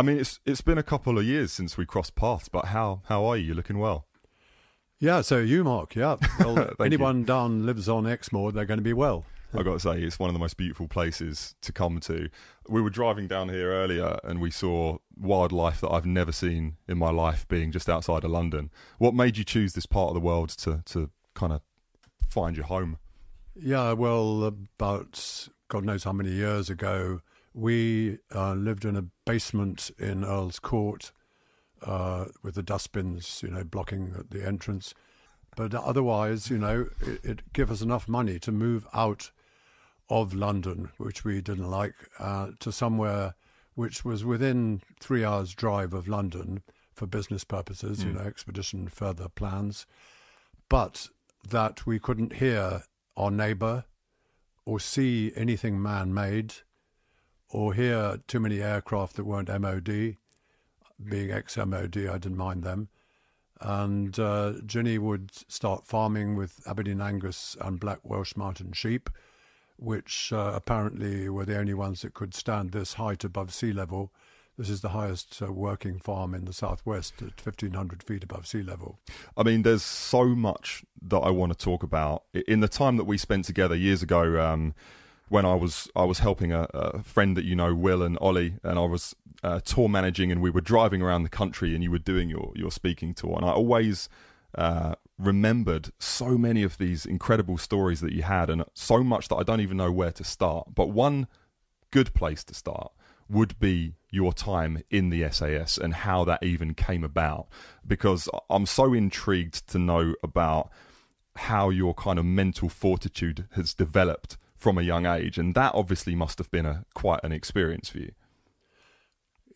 I mean, it's it's been a couple of years since we crossed paths, but how how are you? You're looking well. Yeah, so you, Mark. Yeah, well, anyone you. down lives on Exmoor, they're going to be well. I got to say, it's one of the most beautiful places to come to. We were driving down here earlier, and we saw wildlife that I've never seen in my life, being just outside of London. What made you choose this part of the world to to kind of find your home? Yeah, well, about God knows how many years ago, we uh, lived in a basement in Earl's Court uh, with the dustbins, you know, blocking the entrance. But otherwise, you know, it, it gave us enough money to move out of London, which we didn't like, uh, to somewhere which was within three hours' drive of London for business purposes, mm. you hmm. know, expedition further plans, but that we couldn't hear our neighbour or see anything man made or hear too many aircraft that weren't MOD. Being ex MOD, I didn't mind them. And uh, Ginny would start farming with Aberdeen Angus and Black Welsh Mountain sheep, which uh, apparently were the only ones that could stand this height above sea level. This is the highest uh, working farm in the southwest at 1500 feet above sea level. I mean, there's so much that I want to talk about. In the time that we spent together years ago, um, when I was I was helping a, a, friend that you know, Will and Ollie, and I was uh, tour managing, and we were driving around the country, and you were doing your your speaking tour, and I always uh, remembered so many of these incredible stories that you had, and so much that I don't even know where to start. But one good place to start would be your time in the SAS and how that even came about, because I'm so intrigued to know about how your kind of mental fortitude has developed from a young age, and that obviously must have been a quite an experience for you.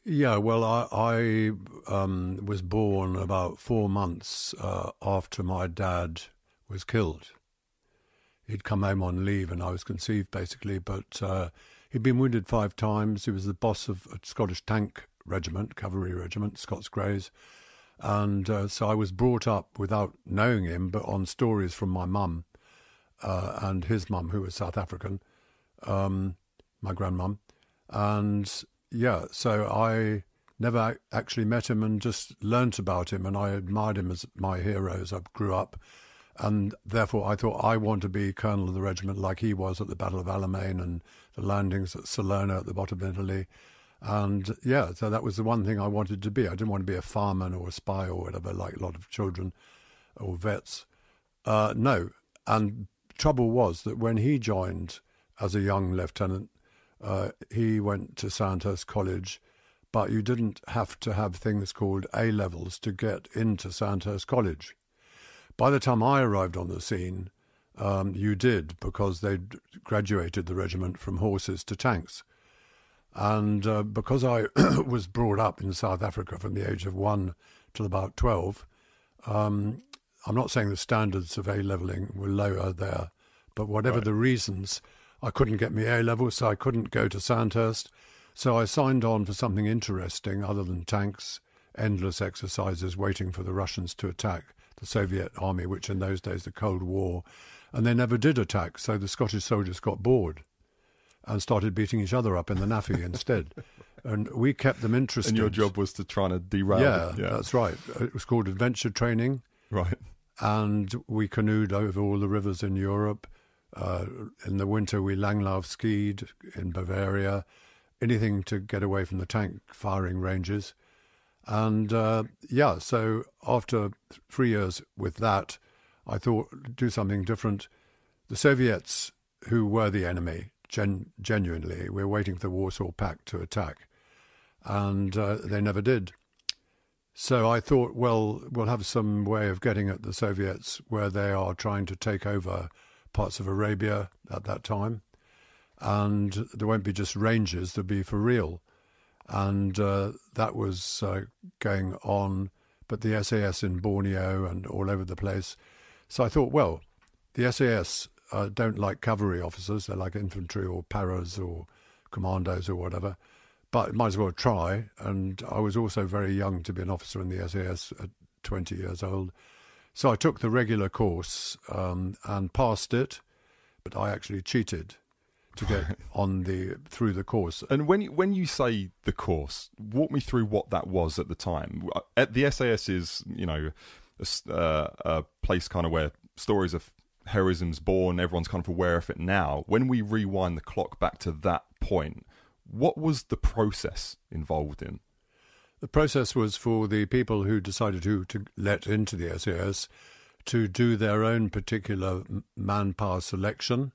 Yeah, well, I, I um, was born about four months uh, after my dad was killed. He'd come home on leave, and I was conceived basically. But uh, he'd been wounded five times. He was the boss of a Scottish tank regiment, cavalry regiment, Scots Greys, and uh, so I was brought up without knowing him, but on stories from my mum uh, and his mum, who was South African, um, my grandmum. And yeah, so I never actually met him and just learnt about him, and I admired him as my hero as I grew up. And therefore, I thought I want to be colonel of the regiment like he was at the Battle of Alamein and the landings at Salerno at the bottom of Italy. And yeah, so that was the one thing I wanted to be. I didn't want to be a fireman or a spy or whatever, like a lot of children or vets. Uh, no. And trouble was that when he joined as a young lieutenant, uh, he went to Sandhurst College, but you didn't have to have things called A levels to get into Sandhurst College. By the time I arrived on the scene, um, you did because they'd graduated the regiment from horses to tanks. And uh, because I was brought up in South Africa from the age of one till about 12, um, I'm not saying the standards of A leveling were lower there, but whatever right. the reasons, I couldn't get me A level, so I couldn't go to Sandhurst. So I signed on for something interesting other than tanks, endless exercises waiting for the Russians to attack the Soviet army, which in those days the Cold War, and they never did attack. So the Scottish soldiers got bored and started beating each other up in the NAAFI instead. And we kept them interested. And your job was to try and derail yeah, yeah, that's right. It was called adventure training. Right. And we canoed over all the rivers in Europe. Uh, in the winter, we Langlauf skied in Bavaria. Anything to get away from the tank firing ranges. And uh, yeah, so after three years with that, I thought do something different. The Soviets, who were the enemy, gen- genuinely, were waiting for the Warsaw Pact to attack, and uh, they never did. So I thought, well, we'll have some way of getting at the Soviets where they are trying to take over parts of Arabia at that time. And there won't be just ranges, there'll be for real. And uh, that was uh, going on, but the SAS in Borneo and all over the place. So I thought, well, the SAS uh, don't like cavalry officers, they like infantry or paras or commandos or whatever but might as well try. And I was also very young to be an officer in the SAS at 20 years old. So I took the regular course um, and passed it, but I actually cheated to get on the through the course. And when you, when you say the course, walk me through what that was at the time. At the SAS is you know a, uh, a place kind of where stories of heroism's born. Everyone's kind of aware of it now. When we rewind the clock back to that point, what was the process involved in? The process was for the people who decided who to let into the SAS to do their own particular manpower selection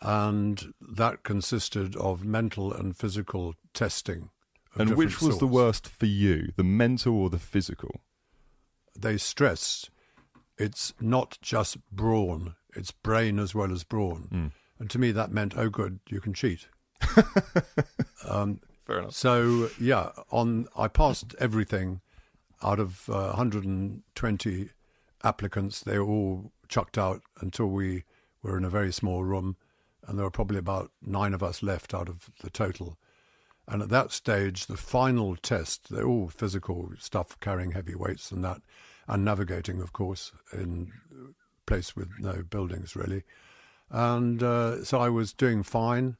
and that consisted of mental and physical testing. And which was sorts. the worst for you, the mental or the physical? They stressed it's not just brawn, it's brain as well as brawn. Mm. And to me, that meant, oh, good, you can cheat. um, Fair enough. So, yeah, on I passed everything out of uh, 120 applicants. They were all chucked out until we were in a very small room and there were probably about nine of us left out of the total. And at that stage, the final test, they're all physical stuff, carrying heavy weights and that, and navigating, of course, in a place with no buildings really. And uh, so I was doing fine.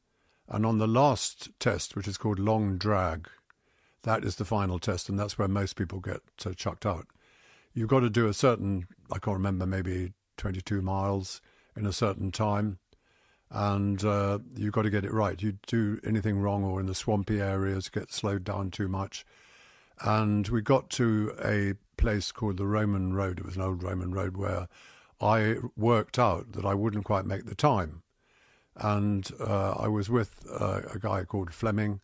And on the last test, which is called long drag, that is the final test, and that's where most people get uh, chucked out. You've got to do a certain, I can't remember, maybe 22 miles in a certain time and uh, you've got to get it right. You do anything wrong or in the swampy areas get slowed down too much. And we got to a place called the Roman Road. It was an old Roman road where I worked out that I wouldn't quite make the time. And uh, I was with uh, a guy called Fleming.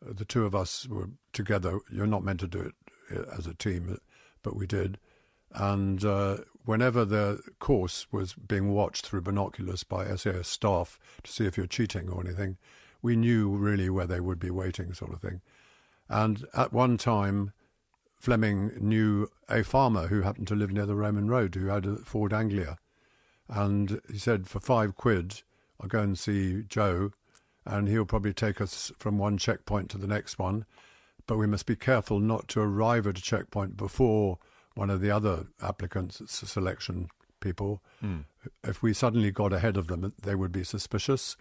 The two of us were together. You're not meant to do it uh, as a team, but we did. And uh, whenever the course was being watched through binoculars by SAS staff to see if you're cheating or anything, we knew really where they would be waiting, sort of thing. And at one time, Fleming knew a farmer who happened to live near the Roman Road who had a Ford Anglia. And he said, for five quid, I'll go and see Joe, and he'll probably take us from one checkpoint to the next one. But we must be careful not to arrive at a checkpoint before one of the other applicants, selection people, mm. if we suddenly got ahead of them, they would be suspicious.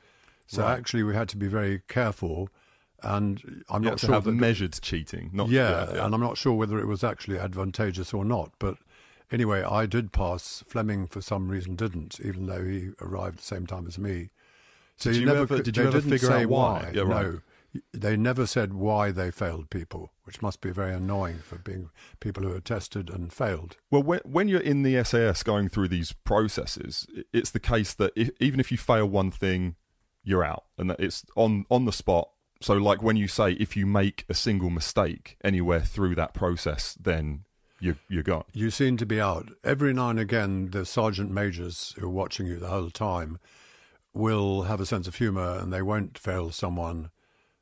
So right. actually, we had to be very careful. And I'm you not sure have that measured cheating. Not, yeah, yeah, yeah, and I'm not sure whether it was actually advantageous or not. But anyway, I did pass. Fleming, for some reason, didn't, even though he arrived at the same time as me. So did you, never, ever, did you ever figure out why? why. Yeah, right. No, they never said why they failed people, which must be very annoying for being people who are tested and failed. Well, when, when you're in the SAS going through these processes, it's the case that if, even if you fail one thing, you're out, and that it's on on the spot. So, like when you say if you make a single mistake anywhere through that process, then you you're gone. You seem to be out. Every now and again, the sergeant majors who are watching you the whole time will have a sense of humour, and they won't fail someone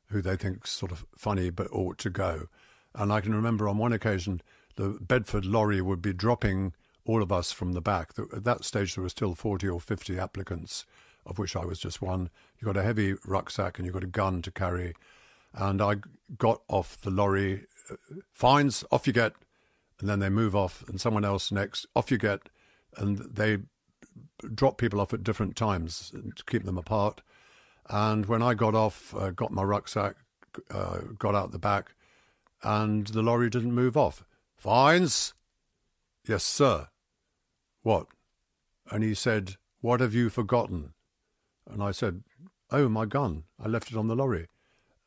who they think sort of funny but ought to go. And I can remember on one occasion the Bedford lorry would be dropping all of us from the back. At that stage, there were still 40 or 50 applicants, of which I was just one. You've got a heavy rucksack and you've got a gun to carry. And I got off the lorry, uh, Fiennes, off you get. And then they move off, and someone else next, off you get. And they drop people off at different times to keep them apart. And when I got off, uh, got my rucksack, uh, got out the back, and the lorry didn't move off. Fiennes? Yes, sir. What? And he said, What have you forgotten? And I said, Oh, my gun. I left it on the lorry.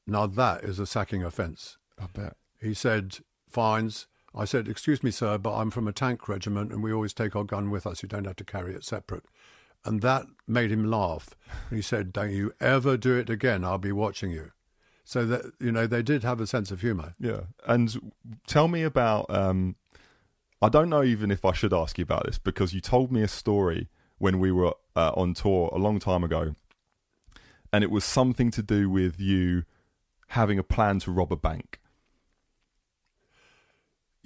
Now that is a sacking offence. I bet. He said, Fiennes. I said, Excuse me, sir, but I'm from a tank regiment and we always take our gun with us. You don't have to carry it separate. And that made him laugh. And he said, Don't you ever do it again. I'll be watching you. So that, you know, they did have a sense of humour. Yeah. And tell me about, um, I don't know even if I should ask you about this because you told me a story when we were uh, on tour a long time ago. And it was something to do with you having a plan to rob a bank.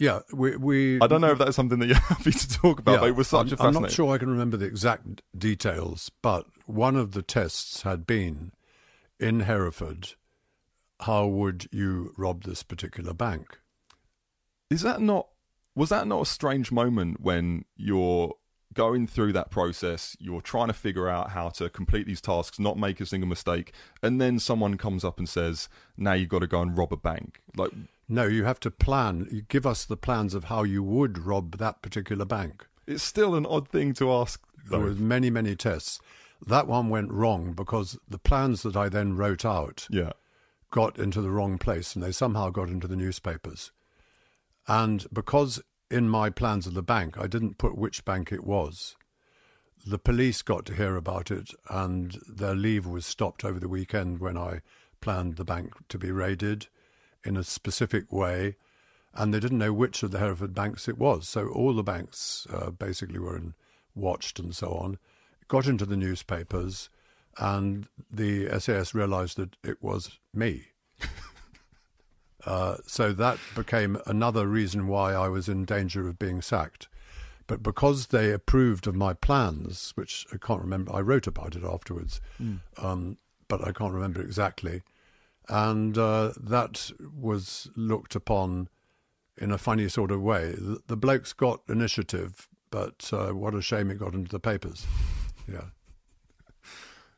Yeah, we, we. I don't know if that's something that you're happy to talk about, yeah, but it was such I'm, a fascinating. I'm not sure I can remember the exact details, but one of the tests had been in Hereford. How would you rob this particular bank? Is that not? Was that not a strange moment when you're going through that process, you're trying to figure out how to complete these tasks, not make a single mistake, and then someone comes up and says, "Now you've got to go and rob a bank." Like, No, you have to plan. You give us the plans of how you would rob that particular bank. it's still an odd thing to ask. There were many, many tests. That one went wrong because the plans that I then wrote out Yeah, got into the wrong place and they somehow got into the newspapers. And because in my plans of the bank, I didn't put which bank it was, the police got to hear about it and their leave was stopped over the weekend when I planned the bank to be raided in a specific way. And they didn't know which of the Hereford banks it was. So all the banks uh, basically were in, watched and so on. It got into the newspapers, and the SAS realized that it was me. Uh, so that became another reason why I was in danger of being sacked. But because they approved of my plans, which I can't remember, I wrote about it afterwards, um, but I can't remember exactly. And uh, that was looked upon in a funny sort of way. The, the blokes got initiative, but uh, what a shame it got into the papers. Yeah.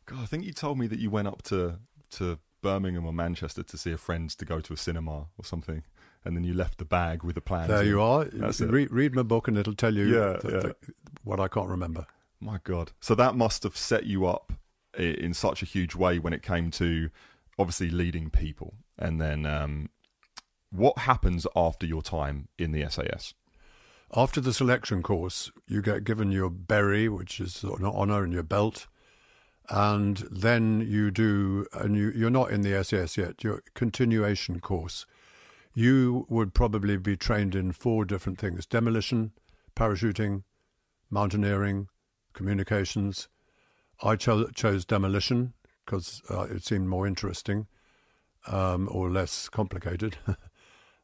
God, I think you told me that you went up to to Birmingham or Manchester to see a friend to go to a cinema or something, and then you left the bag with the plans. There you are. That's it. Read, read my book and it'll tell you Yeah, th- yeah. th- what I can't remember. My God. So that must have set you up in such a huge way when it came to obviously leading people. And then um, what happens after your time in the SAS? After the selection course, you get given your berry, which is an honour, and your belt. And then you do, and you, you're not in the SAS yet, your continuation course. You would probably be trained in four different things demolition, parachuting, mountaineering, communications. I cho- chose demolition because uh, it seemed more interesting um, or less complicated.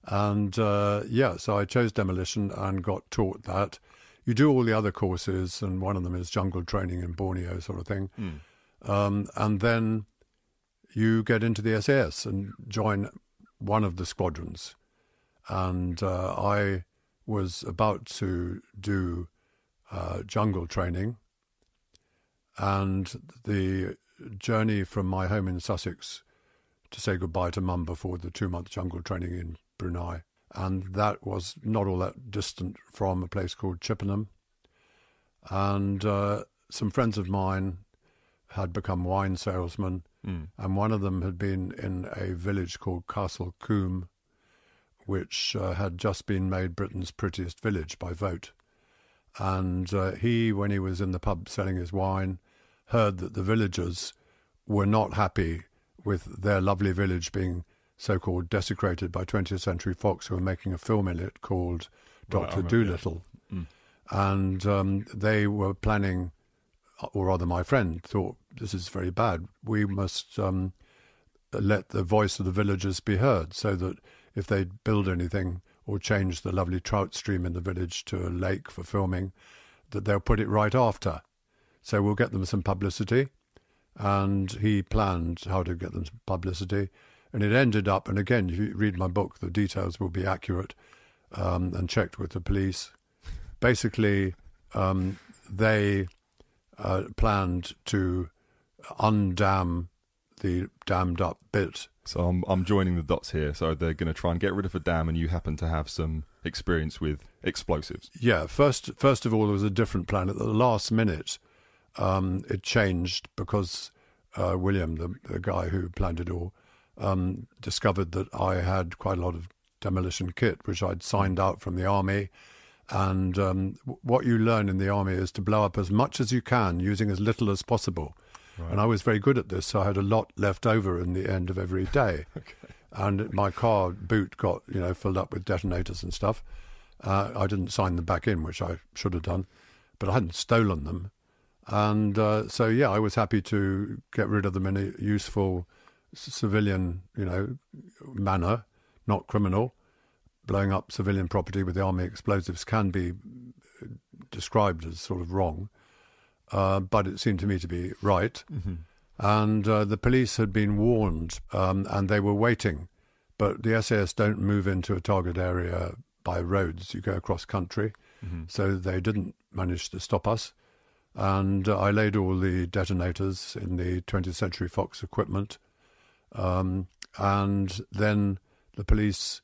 And uh, yeah, so I chose demolition and got taught that. You do all the other courses, and one of them is jungle training in Borneo, sort of thing. Um, and then you get into the SAS and join one of the squadrons. And uh, I was about to do uh, jungle training, and the journey from my home in Sussex to say goodbye to mum before the two month jungle training in Brunei. And that was not all that distant from a place called Chippenham. And uh, some friends of mine had become wine salesmen, and one of them had been in a village called Castle Combe, which uh, had just been made Britain's prettiest village by vote. And uh, he, when he was in the pub selling his wine, heard that the villagers were not happy with their lovely village being so called desecrated by 20th Century Fox, who were making a film in it called Right, Dr. yeah. Dolittle. And um, they were planning, or rather, my friend thought, this is very bad. We must um, let the voice of the villagers be heard so that if they build anything or change the lovely trout stream in the village to a lake for filming, that they'll put it right after. So we'll get them some publicity. And he planned how to get them some publicity. And it ended up, and again, if you read my book, the details will be accurate um, and checked with the police. Basically, um, they uh, planned to undam the dammed up bit So I'm, I'm joining the dots here. So they're going to try and get rid of a dam, and you happen to have some experience with explosives. Yeah, first first of all, there was a different plan. At the last minute, um, it changed because uh, William, the, the guy who planned it all, um, discovered that I had quite a lot of demolition kit, which I'd signed out from the army. And um, w- what you learn in the army is to blow up as much as you can using as little as possible. And I was very good at this, so I had a lot left over in the end of every day. And my car boot got, you know, filled up with detonators and stuff. Uh, I didn't sign them back in, which I should have done, but I hadn't stolen them. And uh, so, yeah, I was happy to get rid of them in a useful civilian, you know, manner, not criminal. Blowing up civilian property with the army explosives can be uh, described as sort of wrong, uh, but it seemed to me to be right. And uh, the police had been warned, um, and they were waiting. But the SAS don't move into a target area by roads; you go across country. Mm-hmm. So they didn't manage to stop us. And I laid all the detonators in the 20th Century Fox equipment. Um, and then the police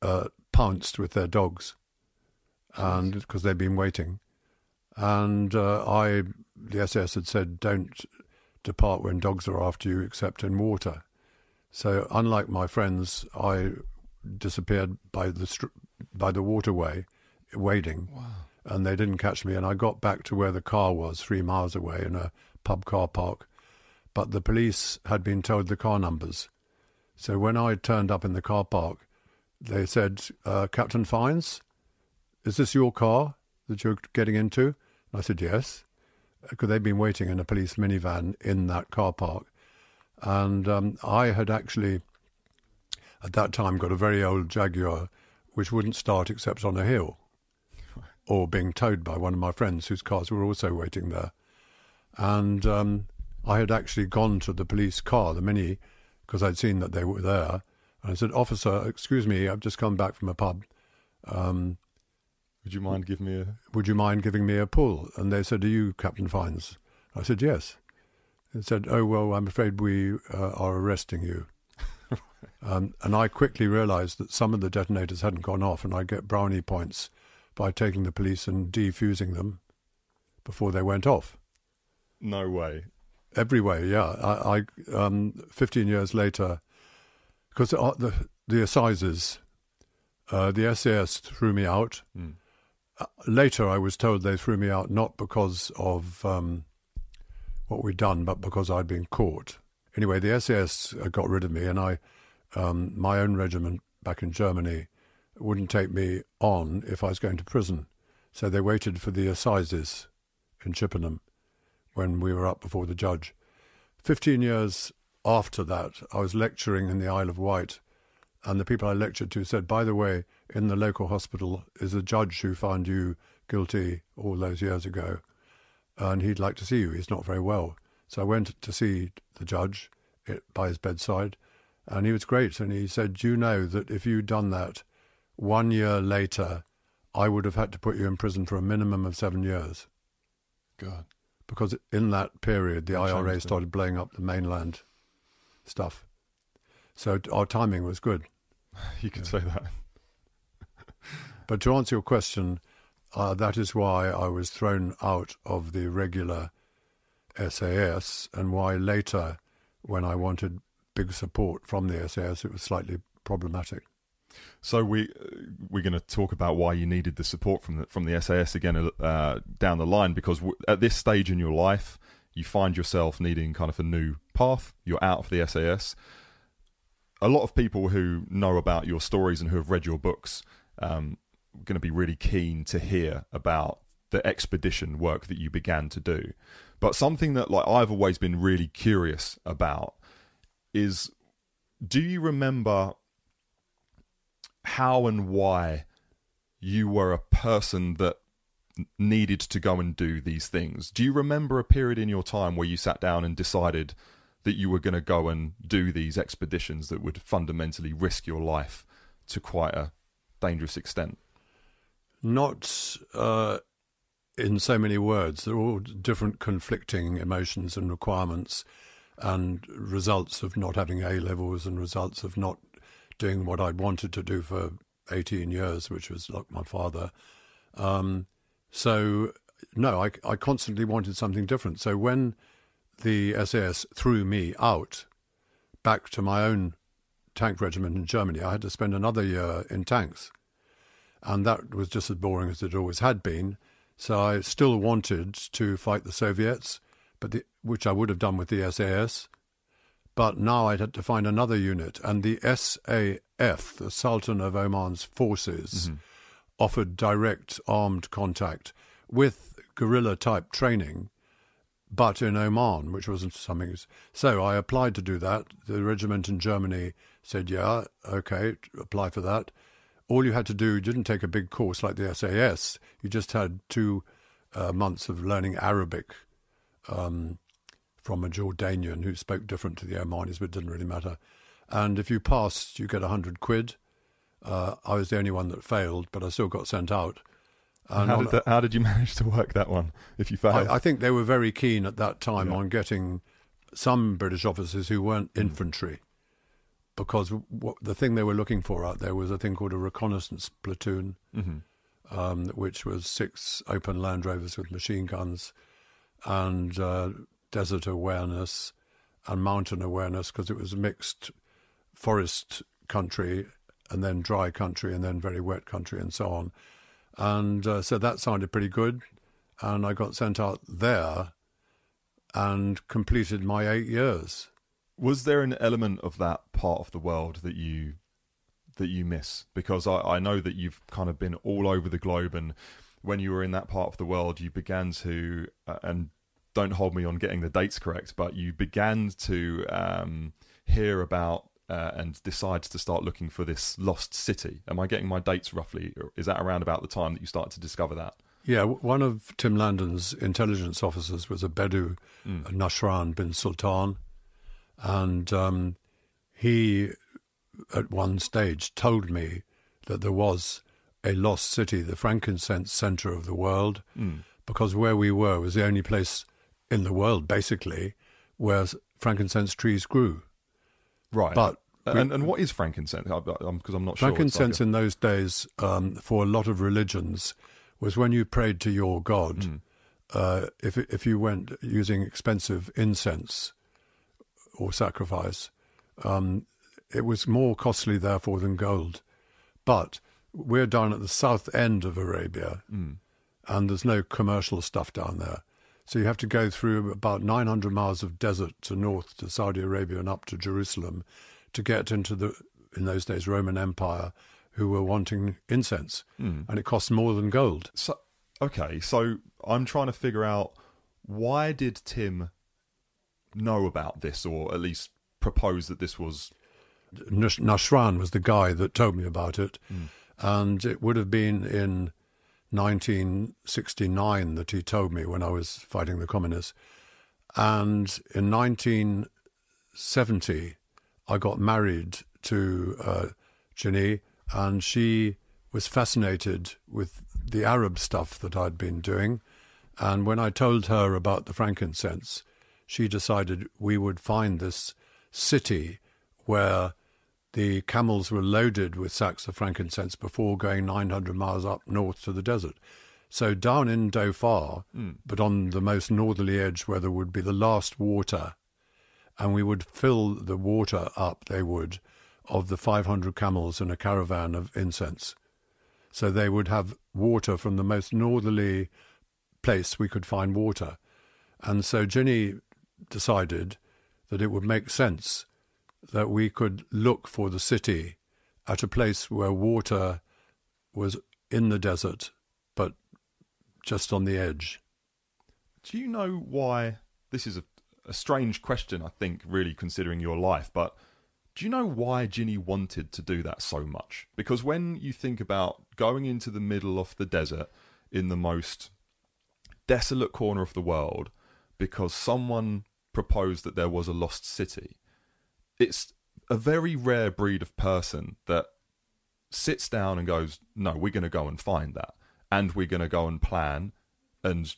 uh, pounced with their dogs, and because they'd been waiting, and uh, I, the SS had said, don't depart when dogs are after you, except in water. So, unlike my friends, I disappeared by the by the waterway, wading, wow. And they didn't catch me. And I got back to where the car was, three miles away, in a pub car park. But the police had been told the car numbers, so when I turned up in the car park, they said, uh, Captain Fiennes, is this your car that you're getting into? And I said, yes, because they'd been waiting in a police minivan in that car park. And um, I had actually, at that time, got a very old Jaguar which wouldn't start except on a hill or being towed by one of my friends whose cars were also waiting there. And um, I had actually gone to the police car, the Mini, because I'd seen that they were there. And I said, Officer, excuse me, I've just come back from a pub. Um, would you mind giving me a? Would you mind giving me a pull? And they said, Are you Captain Fiennes? I said, Yes. They said, Oh well, I'm afraid we uh, are arresting you. um, and I quickly realised that some of the detonators hadn't gone off, and I get brownie points by taking the police and defusing them before they went off. No way. Every way, yeah. I, I um, 15 years later, because the, the, assizes, uh, the SAS threw me out. Mm. Uh, later, I was told they threw me out not because of um, what we'd done, but because I'd been caught. Anyway, the SAS uh, got rid of me, and I, um, my own regiment back in Germany, wouldn't take me on if I was going to prison. So they waited for the assizes in Chippenham when we were up before the judge. Fifteen years after that, I was lecturing in the Isle of Wight, and the people I lectured to said, by the way, in the local hospital is a judge who found you guilty all those years ago, and he'd like to see you. He's not very well. So I went to see the judge by his bedside, and he was great. And he said, you know that if you'd done that one year later, I would have had to put you in prison for a minimum of seven years? God because in that period the IRA started blowing up the mainland stuff. So our timing was good. You could yeah. say that. but to answer your question, uh, that is why I was thrown out of the regular SAS, and why later, when I wanted big support from the SAS, it was slightly problematic. So we we're going to talk about why you needed the support from the from the SAS again uh, down the line because at this stage in your life you find yourself needing kind of a new path. You're out of the SAS. A lot of people who know about your stories and who have read your books um, are going to be really keen to hear about the expedition work that you began to do. But something that like I've always been really curious about is do you remember how and why you were a person that needed to go and do these things. Do you remember a period in your time where you sat down and decided that you were going to go and do these expeditions that would fundamentally risk your life to quite a dangerous extent? Not uh, in so many words. They're all different conflicting emotions and requirements and results of not having A levels and results of not doing what I'd wanted to do for 18 years, which was like my father. Um, so, no, I, I constantly wanted something different. So when the SAS threw me out back to my own tank regiment in Germany, I had to spend another year in tanks. And that was just as boring as it always had been. So I still wanted to fight the Soviets, but the, which I would have done with the SAS. But now I'd had to find another unit, and the SAF, the Sultan of Oman's forces, mm-hmm. offered direct armed contact with guerrilla type training, but in Oman, which wasn't something. So I applied to do that. The regiment in Germany said, "Yeah, okay, apply for that." All you had to do, you didn't take a big course like the SAS. You just had two uh, months of learning Arabic. Um, from a Jordanian who spoke different to the Omanis, but it didn't really matter. And if you passed, you get a hundred quid. Uh, I was the only one that failed, but I still got sent out. And how did that, how did you manage to work that one? If you failed, I, I think they were very keen at that time Yeah. on getting some British officers who weren't Mm. infantry, because what, the thing they were looking for out there was a thing called a reconnaissance platoon, hmm um, which was six open Land Rovers with machine guns and uh, desert awareness and mountain awareness, because it was a mixed forest country and then dry country and then very wet country and so on. And uh, so that sounded pretty good. And I got sent out there and completed my eight years. Was there an element of that part of the world that you that you miss? Because I, I know that you've kind of been all over the globe, and when you were in that part of the world, you began to uh, and don't hold me on getting the dates correct, but you began to um, hear about uh, and decide to start looking for this lost city. Am I getting my dates roughly? Is that around about the time that you started to discover that? Yeah, one of Tim Landon's intelligence officers was a Bedou, Mm. Nashran bin Sultan, and um, he, at one stage, told me that there was a lost city, the frankincense center of the world, Mm. because where we were was the only place in the world, basically, where frankincense trees grew. Right. But and, and what is frankincense? Because I'm, I'm not sure. It's like frankincense a- in those days, um, for a lot of religions, was when you prayed to your god. Mm. Uh, if if you went using expensive incense or sacrifice, um, it was more costly, therefore, than gold. But we're down at the south end of Arabia, Mm. and there's no commercial stuff down there. So you have to go through about 900 miles of desert to north to Saudi Arabia and up to Jerusalem to get into the, in those days, Roman Empire, who were wanting incense. Mm. And it cost more than gold. So, okay, so I'm trying to figure out why did Tim know about this, or at least propose that this was. Nash- Nashran was the guy that told me about it. And it would have been in 1969 that he told me when I was fighting the communists. And in 1970, I got married to uh, Ginny, and she was fascinated with the Arab stuff that I'd been doing. And when I told her about the frankincense, she decided we would find this city where the camels were loaded with sacks of frankincense before going 900 miles up north to the desert. So down in Dhofar, hmm. but on the most northerly edge where there would be the last water, and we would fill the water up, they would, of the 500 camels in a caravan of incense. So they would have water from the most northerly place we could find water. And so Ginny decided that it would make sense that we could look for the city at a place where water was in the desert, but just on the edge. Do you know why? This is a, a strange question, I think, really considering your life, but do you know why Ginny wanted to do that so much? Because when you think about going into the middle of the desert in the most desolate corner of the world because someone proposed that there was a lost city, it's a very rare breed of person that sits down and goes, No, we're going to go and find that. And we're going to go and plan and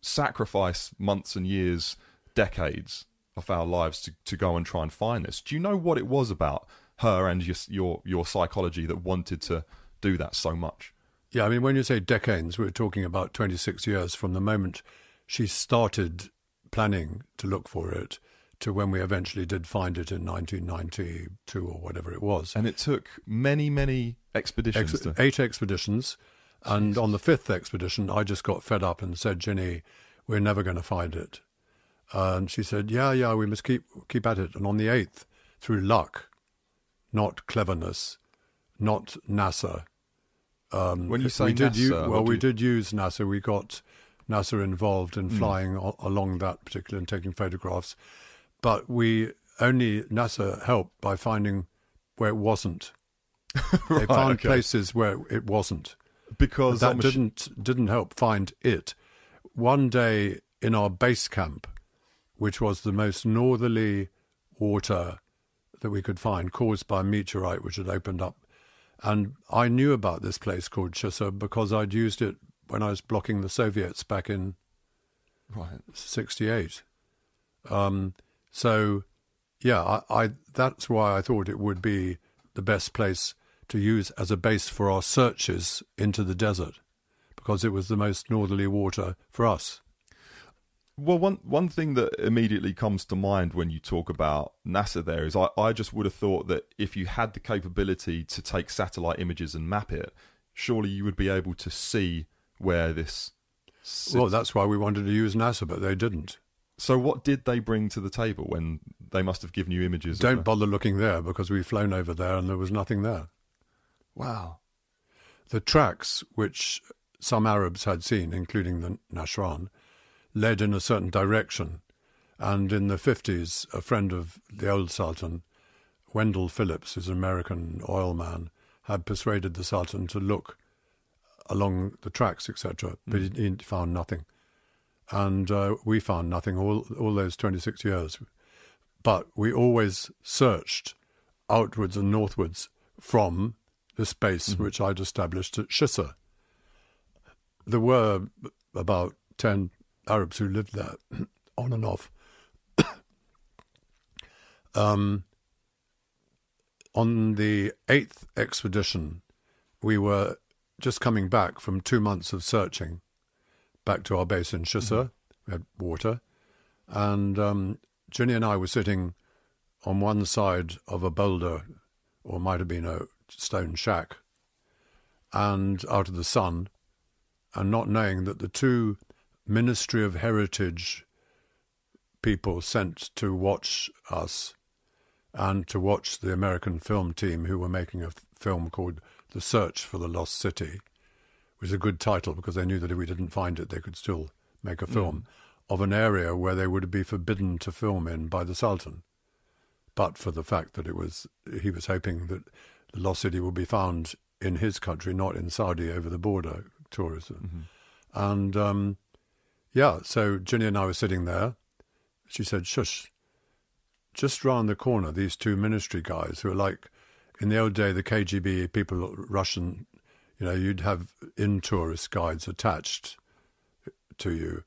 sacrifice months and years, decades of our lives to, to go and try and find this. Do you know what it was about her and your your, your psychology that wanted to do that so much? Yeah, I mean, when you say decades, we're talking about 26 years from the moment she started planning to look for it to when we eventually did find it in 1992 or whatever it was. And it took many, many expeditions Ex- to. eight expeditions. And on the fifth expedition, I just got fed up and said, Ginny, we're never going to find it. And she said, yeah, yeah, we must keep, keep at it. And on the eighth, through luck, not cleverness, not NASA. Um, When you say we did NASA, u- well, we you- did use NASA. We got NASA involved in Hmm. flying a- along that particular and taking photographs. But we only, NASA helped by finding where it wasn't. They Right, found okay. places where it wasn't. because that I'm didn't didn't help find it. One day in our base camp, which was the most northerly water that we could find, caused by a meteorite which had opened up And I knew about this place called Chissa because I'd used it when I was blocking the Soviets back in Right. 68. Um, so, yeah, I, I that's why I thought it would be the best place to use as a base for our searches into the desert because it was the most northerly water for us. Well, one one thing that immediately comes to mind when you talk about NASA there is I, I just would have thought that if you had the capability to take satellite images and map it, surely you would be able to see where this. Sits. Well, that's why we wanted to use NASA, but they didn't. So, what did they bring to the table when they must have given you images? Don't the- bother looking there because we've flown over there and there was nothing there. Wow. The tracks, which some Arabs had seen, including the Nashran, led in a certain direction. And in the 50s, a friend of the old Sultan, Wendell Phillips, who's an American oil man, had persuaded the Sultan to look along the tracks, etc. But hmm. he, he found nothing. And uh, we found nothing all, all those 26 years. But we always searched outwards and northwards from this base which I'd established at Shissa. There were about 10 Arabs who lived there, on and off. um, on the eighth expedition, we were just coming back from two months of searching back to our base in Shissa. We had water. And um, Ginny and I were sitting on one side of a boulder, or might have been a stone shack, and out of the sun, and not knowing that the two Ministry of Heritage people sent to watch us and to watch the American film team who were making a film called The Search for the Lost City, which is a good title because they knew that if we didn't find it, they could still make a film of an area where they would be forbidden to film in by the Sultan. But for the fact that it was, he was hoping that the lost city would be found in his country, not in Saudi over the border tourism. And um, yeah, so Ginny and I were sitting there. She said, "Shush." Just round the corner, these two ministry guys who are like, in the old day, the KGB people, Russian, you know, you'd have in tourist guides attached to you.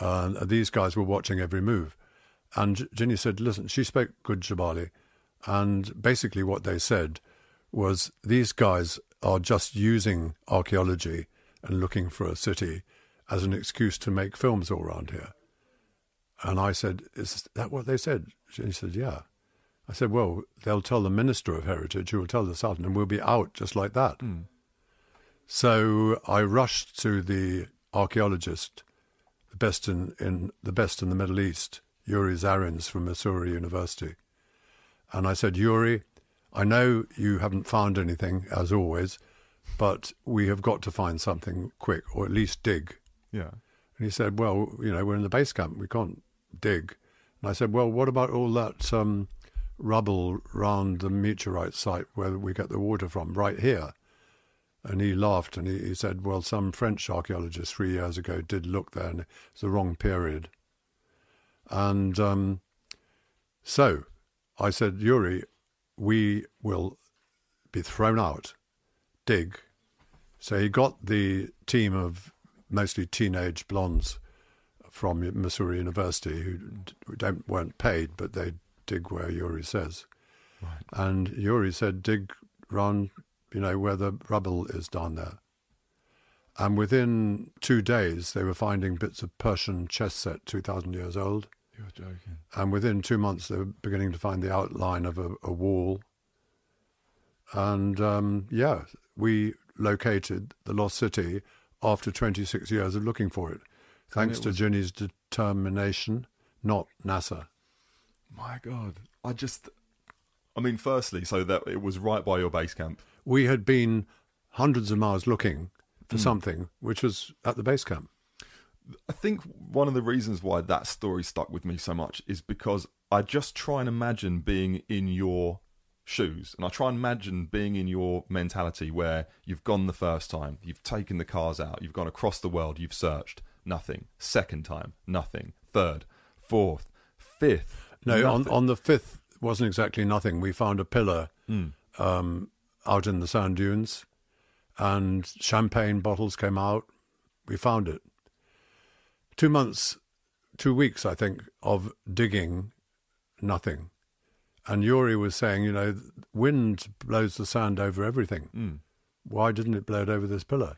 And these guys were watching every move. And Ginny said, listen, she spoke good Jabali. And basically, what they said was these guys are just using archaeology and looking for a city as an excuse to make films all around here. And I said, Is that what they said? She said, Yeah. I said, Well, they'll tell the Minister of Heritage, who will tell the Sultan, and we'll be out just like that. Hmm. So I rushed to the archaeologist, the best in, in the best in the Middle East, Yuri Zarins from Missouri University. And I said, Yuri, I know you haven't found anything, as always, but we have got to find something quick, or at least dig. Yeah. And he said, Well, you know, we're in the base camp. We can't dig. And I said, Well, what about all that um, rubble round the meteorite site where we get the water from, right here? And he laughed and he, he said, Well, some French archaeologists three years ago did look there and it's the wrong period. And um, so I said, Yuri, we will be thrown out, dig. So he got the team of mostly teenage blondes from Missouri University who don't, weren't paid, but they dig where Yuri says. Right. And Yuri said, dig round, you know, where the rubble is down there. And within two days, they were finding bits of Persian chess set, 2,000 years old. You're joking. And within two months, they were beginning to find the outline of a, a wall. And um, yeah, we located the lost city after 26 years of looking for it, thanks it to was- Ginny's determination, not NASA. My God. I just. I mean, firstly, so that it was right by your base camp. We had been hundreds of miles looking for something which was at the base camp. I think one of the reasons why that story stuck with me so much is because I just try and imagine being in your shoes. And I try and imagine being in your mentality where you've gone the first time, you've taken the cars out, you've gone across the world, you've searched, nothing. Second time, nothing. Third, fourth, fifth. No, on, on the fifth wasn't exactly nothing. We found a pillar Mm. um, out in the sand dunes, and champagne bottles came out. We found it. Two months, two weeks, I think, of digging, nothing. And Yuri was saying, you know, wind blows the sand over everything. Mm. Why didn't it blow it over this pillar?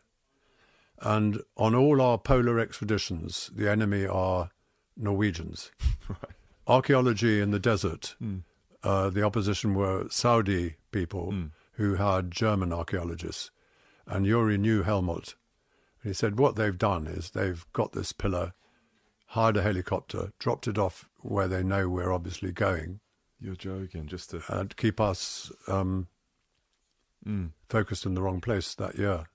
And on all our polar expeditions, the enemy are Norwegians. Right. Archaeology in the desert, Mm. uh, the opposition were Saudi people Mm. Who had German archaeologists. And Yuri knew Helmut. And he said, what they've done is they've got this pillar, hired a helicopter, dropped it off where they know we're obviously going, You're joking. Just to. and keep us um, Mm. focused in the wrong place that year.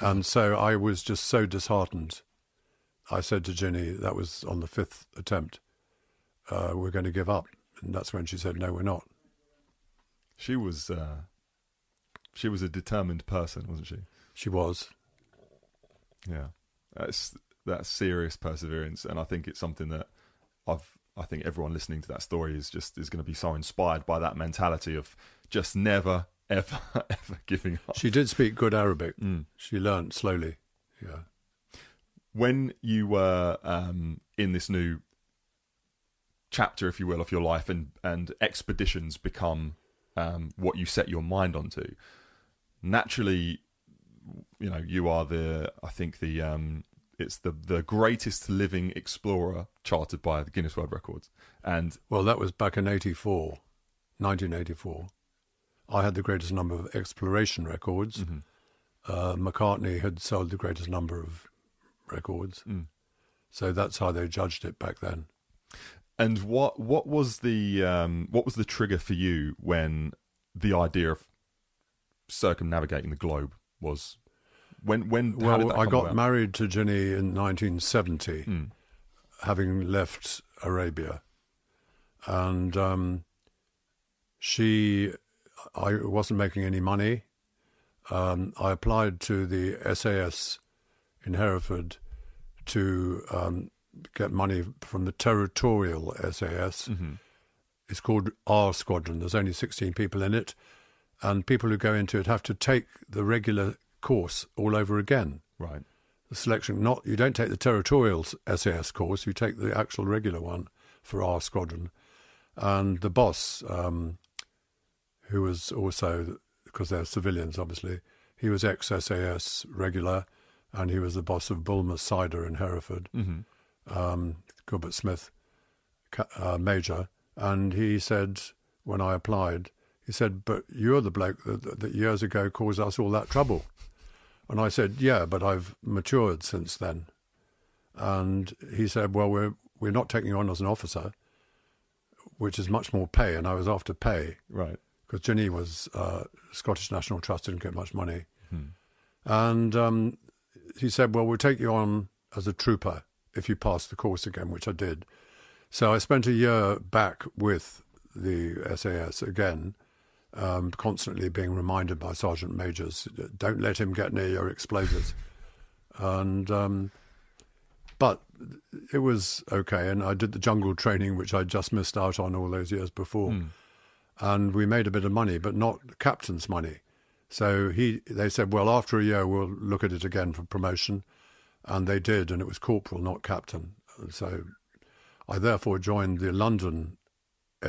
And so I was just so disheartened. I said to Ginny, that was on the fifth attempt, uh, we're going to give up. And that's when she said, no, we're not. She was. Uh, she was a determined person, wasn't she? She was. Yeah, that's that's serious perseverance, and I think it's something that I've. I think everyone listening to that story is just is going to be so inspired by that mentality of just never, ever, ever giving up. She did speak good Arabic. Mm. She learnt slowly. Yeah. When you were um, in this new chapter, if you will, of your life, and and expeditions become um, what you set your mind onto, naturally, you know, you are the. I think the. Um, it's the the greatest living explorer charted by the Guinness World Records, and Well, that was back in 84, 1984. I had the greatest number of exploration records. Mhm. Uh, McCartney had sold the greatest number of records. Mm. So that's how they judged it back then. And what what was the um, what was the trigger for you when the idea of circumnavigating the globe was when when Well, I got about? married to Ginny in 1970, Mm. having left Arabia. And um, she, I wasn't making any money. Um, I applied to the SAS in Hereford to um, get money from the territorial SAS. Mhm. It's called R Squadron. There's only 16 people in it. And people who go into it have to take the regular course all over again. Right. The selection, not you don't take the territorial SAS course, you take the actual regular one for R Squadron. And the boss, um, who was also, because they're civilians obviously, he was ex SAS regular and he was the boss of Bulmer Cider in Hereford hmm um, Gilbert Smith, uh, Major, and he said when I applied, he said, "But you're the bloke that, that years ago caused us all that trouble." And I said, "Yeah, but I've matured since then." And he said, "Well, we're we're not taking you on as an officer, which is much more pay." And I was after pay Right. because Ginny was uh, Scottish National Trust didn't get much money, Hmm. and um, he said, "Well, we'll take you on as a trooper if you pass the course again," which I did. So I spent a year back with the SAS again, um, constantly being reminded by sergeant majors, "Don't let him get near your explosives," and. Um, but it was okay, and I did the jungle training, which I just missed out on all those years before Mm. and we made a bit of money, but not captain's money. So he, they said, well, after a year we'll look at it again for promotion, and they did, and it was corporal, not captain. And so I therefore joined the London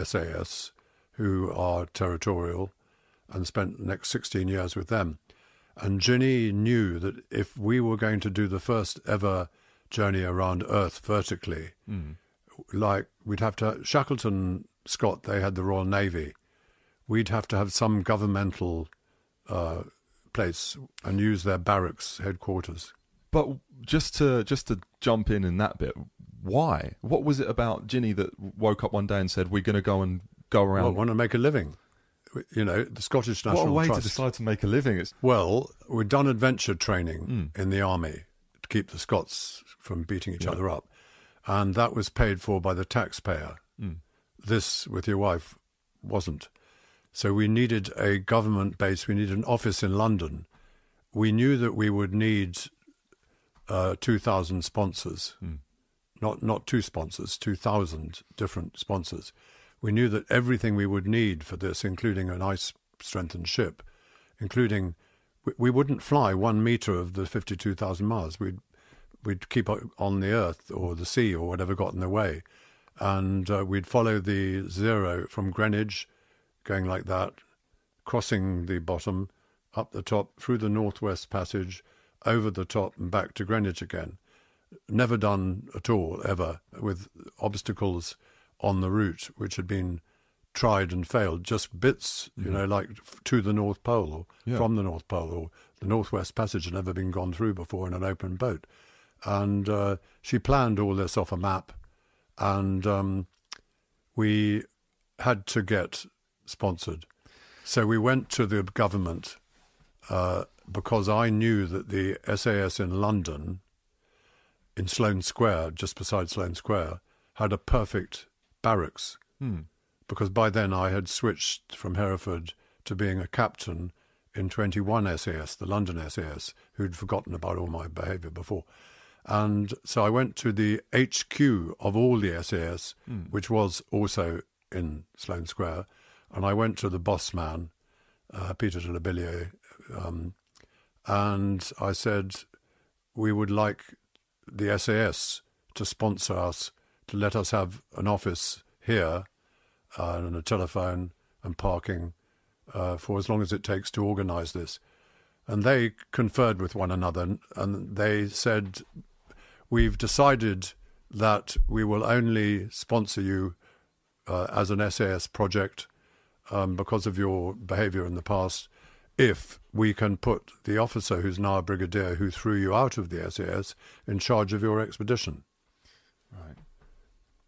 SAS, who are territorial, and spent the next 16 years with them. And Ginny knew that if we were going to do the first ever journey around Earth vertically, Mm. like we'd have to Shackleton Scott they had the Royal Navy we'd have to have some governmental uh, place and use their barracks headquarters But just to just to jump in in that bit, why? What was it about Ginny that woke up one day and said, "We're going to go and go well, around"? want to make a living you know the Scottish what National a way Trust to decide to make a living! It's well we'd done adventure training Mm. in the army to keep the Scots from beating each Yeah. other up and that was paid for by the taxpayer Mm. this with your wife wasn't. So we needed a government base, we needed an office in London. We knew that we would need uh, 2,000 sponsors, Mm. not, not two sponsors, 2,000 different sponsors. We knew that everything we would need for this, including an ice strengthened ship, including we, we wouldn't fly one meter of the 52,000 miles. We'd we'd keep on the earth or the sea or whatever got in the way, and uh, we'd follow the zero from Greenwich, going like that, crossing the bottom, up the top, through the northwest passage, over the top, and back to Greenwich again. Never done at all, ever, with obstacles on the route which had been tried and failed, just bits, you mm-hmm. know, like to the North Pole or yeah. from the North Pole or the Northwest Passage had never been gone through before in an open boat. And uh, she planned all this off a map, and um, we had to get sponsored. So we went to the government uh, because I knew that the SAS in London, in Sloane Square, just beside Sloane Square, had a perfect barracks. Hmm. Because by then I had switched from Hereford to being a captain in 21 SAS, the London SAS, who'd forgotten about all my behaviour before. And so I went to the HQ of all the SAS, mm. which was also in Sloane Square, and I went to the boss man, uh, Peter de la Billiere, um, and I said, we would like the SAS to sponsor us, to let us have an office here uh, and a telephone and parking uh, for as long as it takes to organise this. And they conferred with one another and they said, We've decided that we will only sponsor you uh, as an SAS project um, because of your behaviour in the past if we can put the officer who's now a brigadier who threw you out of the SAS in charge of your expedition. Right.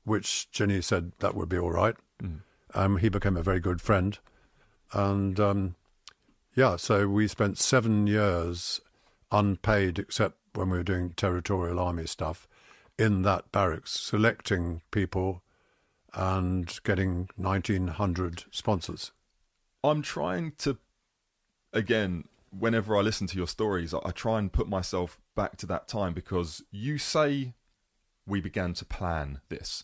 Which Ginny said that would be all right. Mm. Um, he became a very good friend. And um, yeah, so we spent seven years unpaid except when we were doing territorial army stuff in that barracks, selecting people and getting 1900 sponsors. I'm trying to, again, whenever I listen to your stories, I, try and put myself back to that time because you say we began to plan this.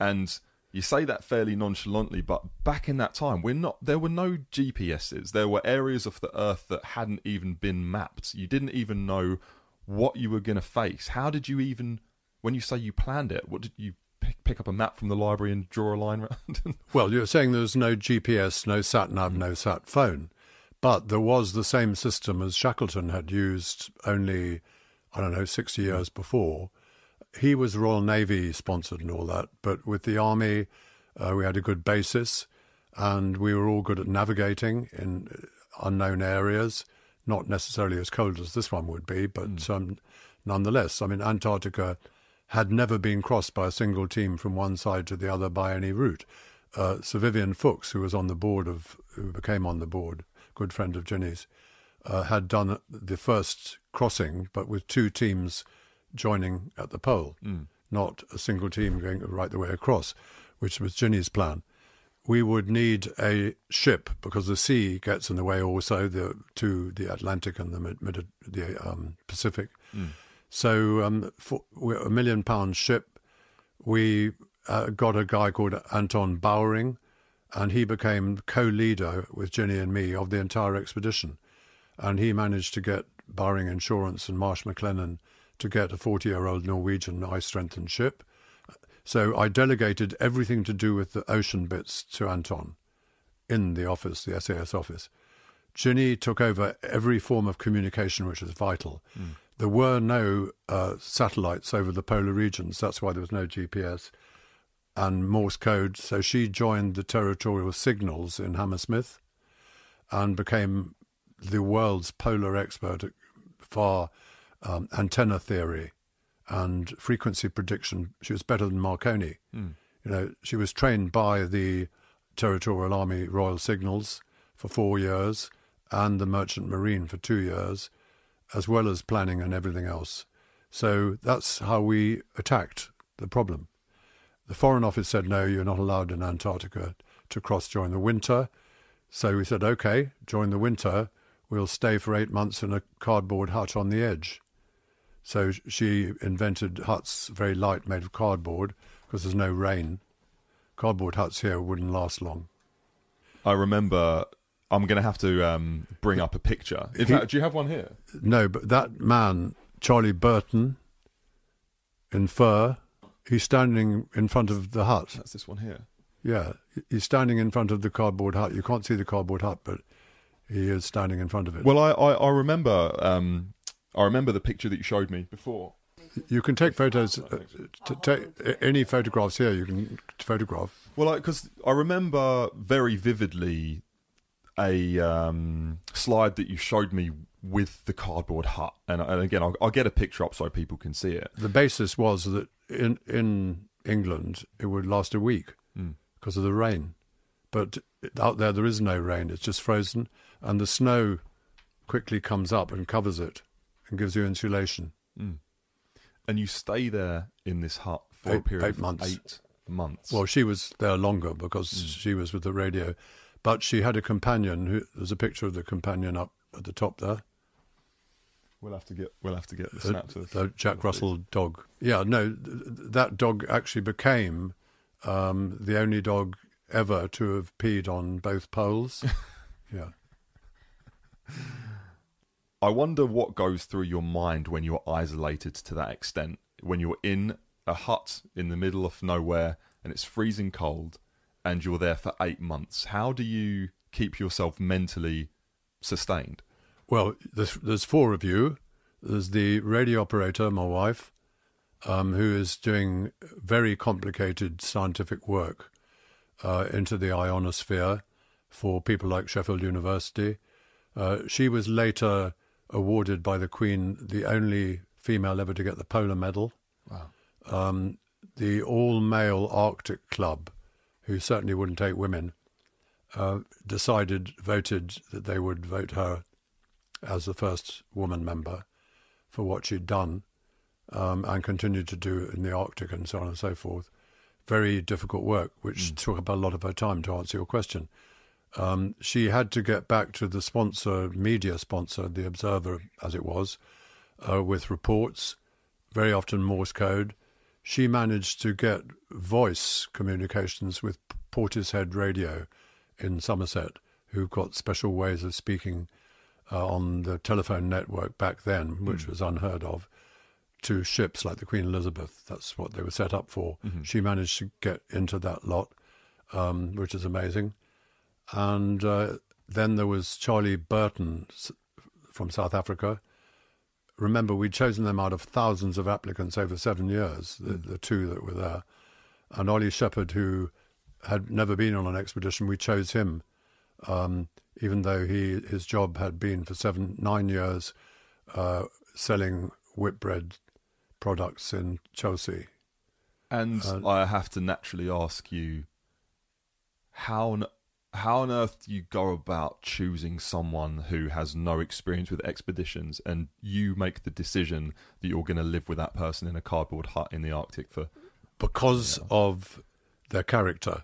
And you say that fairly nonchalantly, but back in that time, we're not. There were no GPSs. There were areas of the Earth that hadn't even been mapped. You didn't even know what you were going to face. How did you even, when you say you planned it, what did you pick, pick up a map from the library and draw a line around? well, you're saying there's no GPS, no sat nav, hmm. no sat phone, but there was the same system as Shackleton had used only, I don't know, 60 years before. He was Royal Navy sponsored and all that, but with the Army, uh, we had a good basis and we were all good at navigating in unknown areas not necessarily as cold as this one would be, but mm. um, nonetheless, I mean, Antarctica had never been crossed by a single team from one side to the other by any route. Uh, Sir Vivian Fuchs, who was on the board of, who became on the board, good friend of Ginny's, uh, had done the first crossing, but with two teams joining at the pole, mm. not a single team going right the way across, which was Ginny's plan we would need a ship because the sea gets in the way also the, to the Atlantic and the, mid, the um, Pacific. Mm. So um, for a million pound ship, we uh, got a guy called Anton Bowring, and he became co-leader with Ginny and me of the entire expedition. And he managed to get Bowring Insurance and Marsh McLennan to get a 40-year-old Norwegian ice-strengthened ship. So I delegated everything to do with the ocean bits to Anton in the office, the SAS office. Ginny took over every form of communication which was vital. Mm. There were no uh, satellites over the polar regions. That's why there was no GPS and Morse code. So she joined the territorial signals in Hammersmith and became the world's polar expert for um, antenna theory and frequency prediction. She was better than Marconi. Mm. You know, she was trained by the Territorial Army Royal Signals for four years and the Merchant Marine for two years, as well as planning and everything else. So that's how we attacked the problem. The Foreign Office said, no, you're not allowed in Antarctica to cross during the winter. So we said, okay, during the winter, we'll stay for eight months in a cardboard hut on the edge. So she invented huts very light, made of cardboard, because there's no rain. Cardboard huts here wouldn't last long. I remember I'm going to have to um, bring up a picture. He- fact, do you have one here? No, but that man, Charlie Burton, in fur, he's standing in front of the hut. That's this one here. Yeah, he's standing in front of the cardboard hut. You can't see the cardboard hut, but he is standing in front of it. Well, I I, I remember um, I remember the picture that you showed me before. you can take photos. Uh, to take any photographs here. You can photograph. Well, because I remember very vividly a um, slide that you showed me with the cardboard hut, and, and again, I'll, I'll get a picture up so people can see it. The basis was that in in England it would last a week Mm. because of the rain, but out there there is no rain. It's just frozen, and the snow quickly comes up and covers it and gives you insulation. Mm. And you stay there in this hut for a period eight of months. eight months. Well, she was there longer because she was with the radio, but she had a companion. Who there's a picture of the companion up at the top there. We'll have to get we'll have to get the the, of the Jack Russell dog. Yeah, no, th- that dog actually became um, the only dog ever to have peed on both poles. yeah. I wonder what goes through your mind when you're isolated to that extent. When you're in a hut in the middle of nowhere and it's freezing cold and you're there for eight months. How do you keep yourself mentally sustained? Well, there's, there's four of you. There's the radio operator, my wife, um, who is doing very complicated scientific work uh, into the ionosphere for people like Sheffield University. Uh, she was later awarded by the Queen the only female ever to get the Polar Medal. Wow. Um, the all male Arctic Club, who certainly wouldn't take women, uh, decided, voted that they would vote her as the first woman member for what she'd done um, and continued to do in the Arctic and so on and so forth. Very difficult work, which took up a lot of her time to answer your question. Um, she had to get back to the sponsor, media sponsor, the Observer, as it was, uh, with reports, very often Morse code. She managed to get voice communications with Portishead Radio in Somerset, who got special ways of speaking uh, on the telephone network back then, which was unheard of, to ships like the Queen Elizabeth. That's what they were set up for. She managed to get into that lot, um, which is amazing. And uh, then there was Charlie Burton from South Africa. Remember, we'd chosen them out of thousands of applicants over seven years, the, the two that were there. And Ollie Shepherd, who had never been on an expedition, we chose him, um, even though he his job had been for seven, nine years uh, selling whitbread products in Chelsea. And I have to naturally ask you how on, how on earth do you go about choosing someone who has no experience with expeditions and you make the decision that you're going to live with that person in a cardboard hut in the Arctic for because of their character.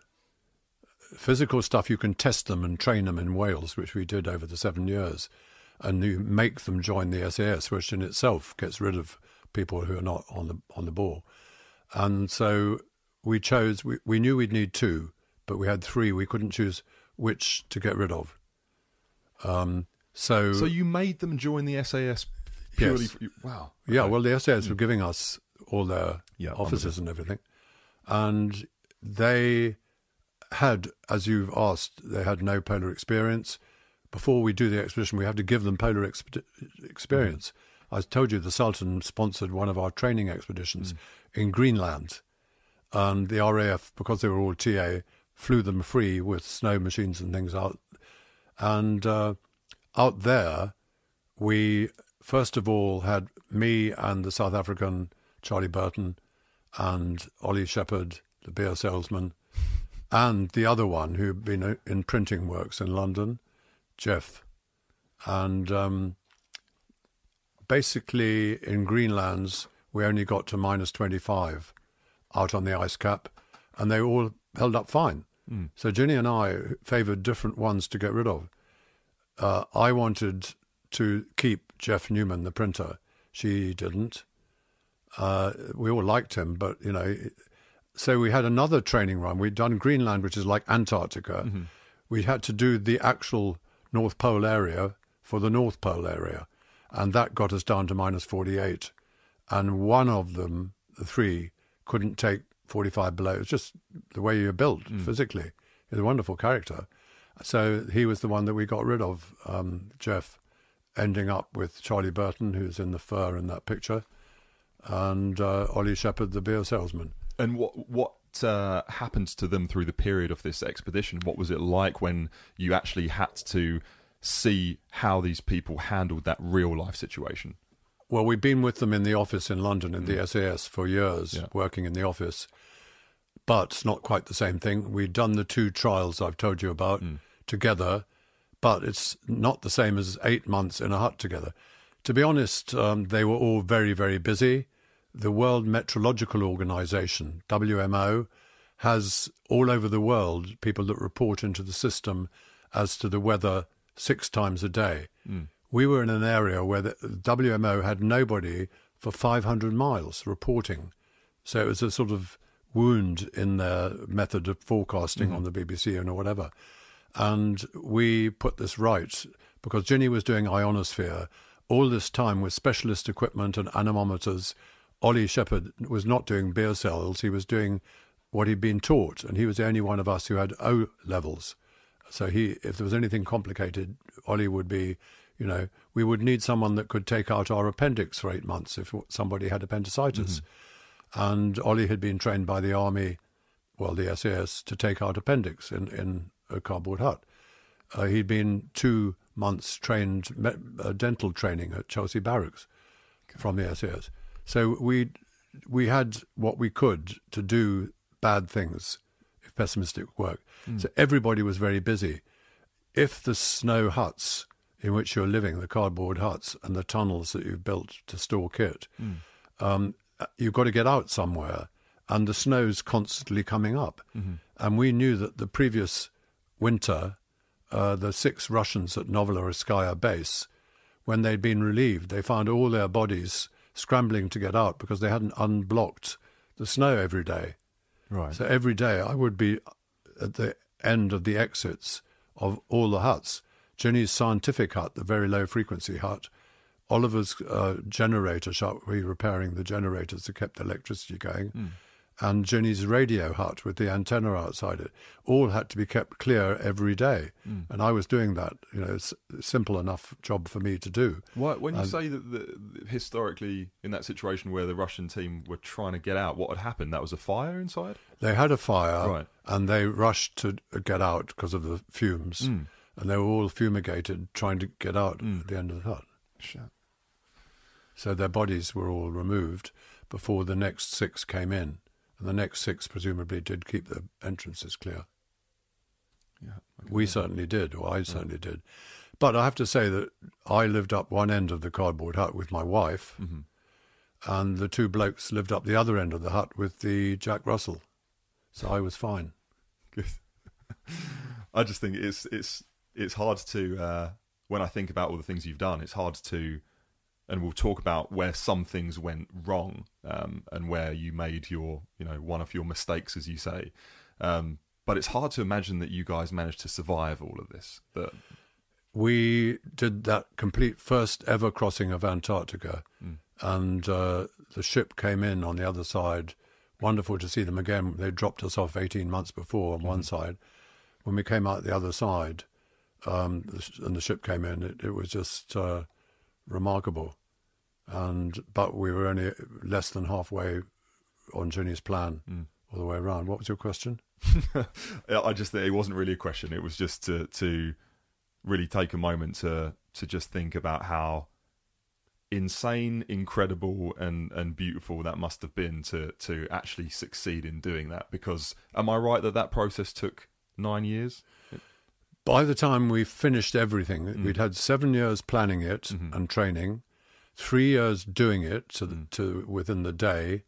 Physical stuff, you can test them and train them in Wales, which we did over the seven years. And you make them join the SAS, which in itself gets rid of people who are not on the on the ball. And so we chose. We, we knew we'd need two, but we had three. We couldn't choose which to get rid of. Um, so, So you made them join the SAS purely Yes. for, wow. yeah, Okay. well, the SAS were giving us all their Yeah, offices and everything, and they had, as you've asked, they had no polar experience. Before we do the expedition, we have to give them polar exp- experience. I told you the Sultan sponsored one of our training expeditions in Greenland, and the RAF, because they were all TA, flew them free with snow machines and things out. And uh, out there, we first of all had me and the South African Charlie Burton and Ollie Shepherd, the beer salesman, and the other one who'd been in printing works in London, Jeff. And um, basically, in Greenlands, we only got to minus 25 out on the ice cap, and they all held up fine. So Ginny and I favoured different ones to get rid of. Uh, I wanted to keep Jeff Newman, the printer. She didn't. Uh, we all liked him, but you know, so we had another training run. We'd done Greenland, which is like Antarctica. We had to do the actual North Pole area for the North Pole area. And that got us down to minus 48. And one of them, the three, couldn't take 45 below. It's just the way you're built mm. physically. He's a wonderful character. So he was the one that we got rid of, um, Jeff, ending up with Charlie Burton, who's in the fur in that picture, and uh, Ollie Shepherd, the beer salesman. And what what uh, happened to them through the period of this expedition? What was it like when you actually had to see how these people handled that real life situation? Well, we've been with them in the office in London in mm. the SAS for years, yeah. working in the office but it's not quite the same thing. We'd done the two trials I've told you about mm. together, but it's not the same as eight months in a hut together. To be honest, um, they were all very, very busy. The World Metrological Organization, WMO, has all over the world people that report into the system as to the weather six times a day. Mm. We were in an area where the WMO had nobody for 500 miles reporting. So it was a sort of wound in their method of forecasting mm-hmm. on the BBC and or whatever. And we put this right because Ginny was doing ionosphere all this time with specialist equipment and anemometers. Ollie Shepherd was not doing beer cells, he was doing what he'd been taught, and he was the only one of us who had O levels. So he, if there was anything complicated, Ollie would be, you know, we would need someone that could take out our appendix for eight months if somebody had appendicitis. Mm-hmm. And Ollie had been trained by the army, well, the SAS, to take out appendix in, in a cardboard hut. Uh, he'd been two months trained, uh, dental training at Chelsea Barracks okay. from the SAS. So we we had what we could to do bad things, if pessimistic work. Mm. So everybody was very busy. If the snow huts in which you're living, the cardboard huts and the tunnels that you've built to store kit, mm. um, you've got to get out somewhere, and the snow's constantly coming up. Mm-hmm. And we knew that the previous winter, uh, the six Russians at Novorossiyskaya base, when they'd been relieved, they found all their bodies scrambling to get out because they hadn't unblocked the snow every day. Right. So every day I would be at the end of the exits of all the huts. Ginny's scientific hut, the very low frequency hut, Oliver's uh, generator shop, we repairing the generators that kept the electricity going, mm. And Ginny's radio hut with the antenna outside it, all had to be kept clear every day. Mm. And I was doing that. You know, it's a simple enough job for me to do. Why, when you and, say that the, historically in that situation where the Russian team were trying to get out, what had happened? That was a fire inside. They had a fire, right. and they rushed to get out because of the fumes. Mm. And they were all fumigated, trying to get out hmm. at the end of the hut. Shit. So their bodies were all removed before the next six came in. And the next six presumably did keep the entrances clear. Yeah, we certainly did, or I certainly yeah. did. But I have to say that I lived up one end of the cardboard hut with my wife, mm-hmm. and the two blokes lived up the other end of the hut with the Jack Russell. So I was fine. Good. I just think it's it's it's hard to uh, when I think about all the things you've done. It's hard to and we'll talk about where some things went wrong um, and where you made your, you know, one of your mistakes, as you say. Um, but it's hard to imagine that you guys managed to survive all of this. That we did that complete first ever crossing of Antarctica, mm. and uh, the ship came in on the other side. Wonderful to see them again. They dropped us off 18 months before on mm. one side. When we came out the other side, um, and the ship came in, it, it was just uh, remarkable. And but we were only less than halfway on Ginny's plan mm. all the way around. What was your question? I just think it wasn't really a question. It was just to to really take a moment to to just think about how insane, incredible, and and beautiful that must have been to to actually succeed in doing that. Because am I right that that process took nine years? By the time we finished everything, mm. we'd had seven years planning it mm-hmm. and training, three years doing it to, the, mm. to within the day,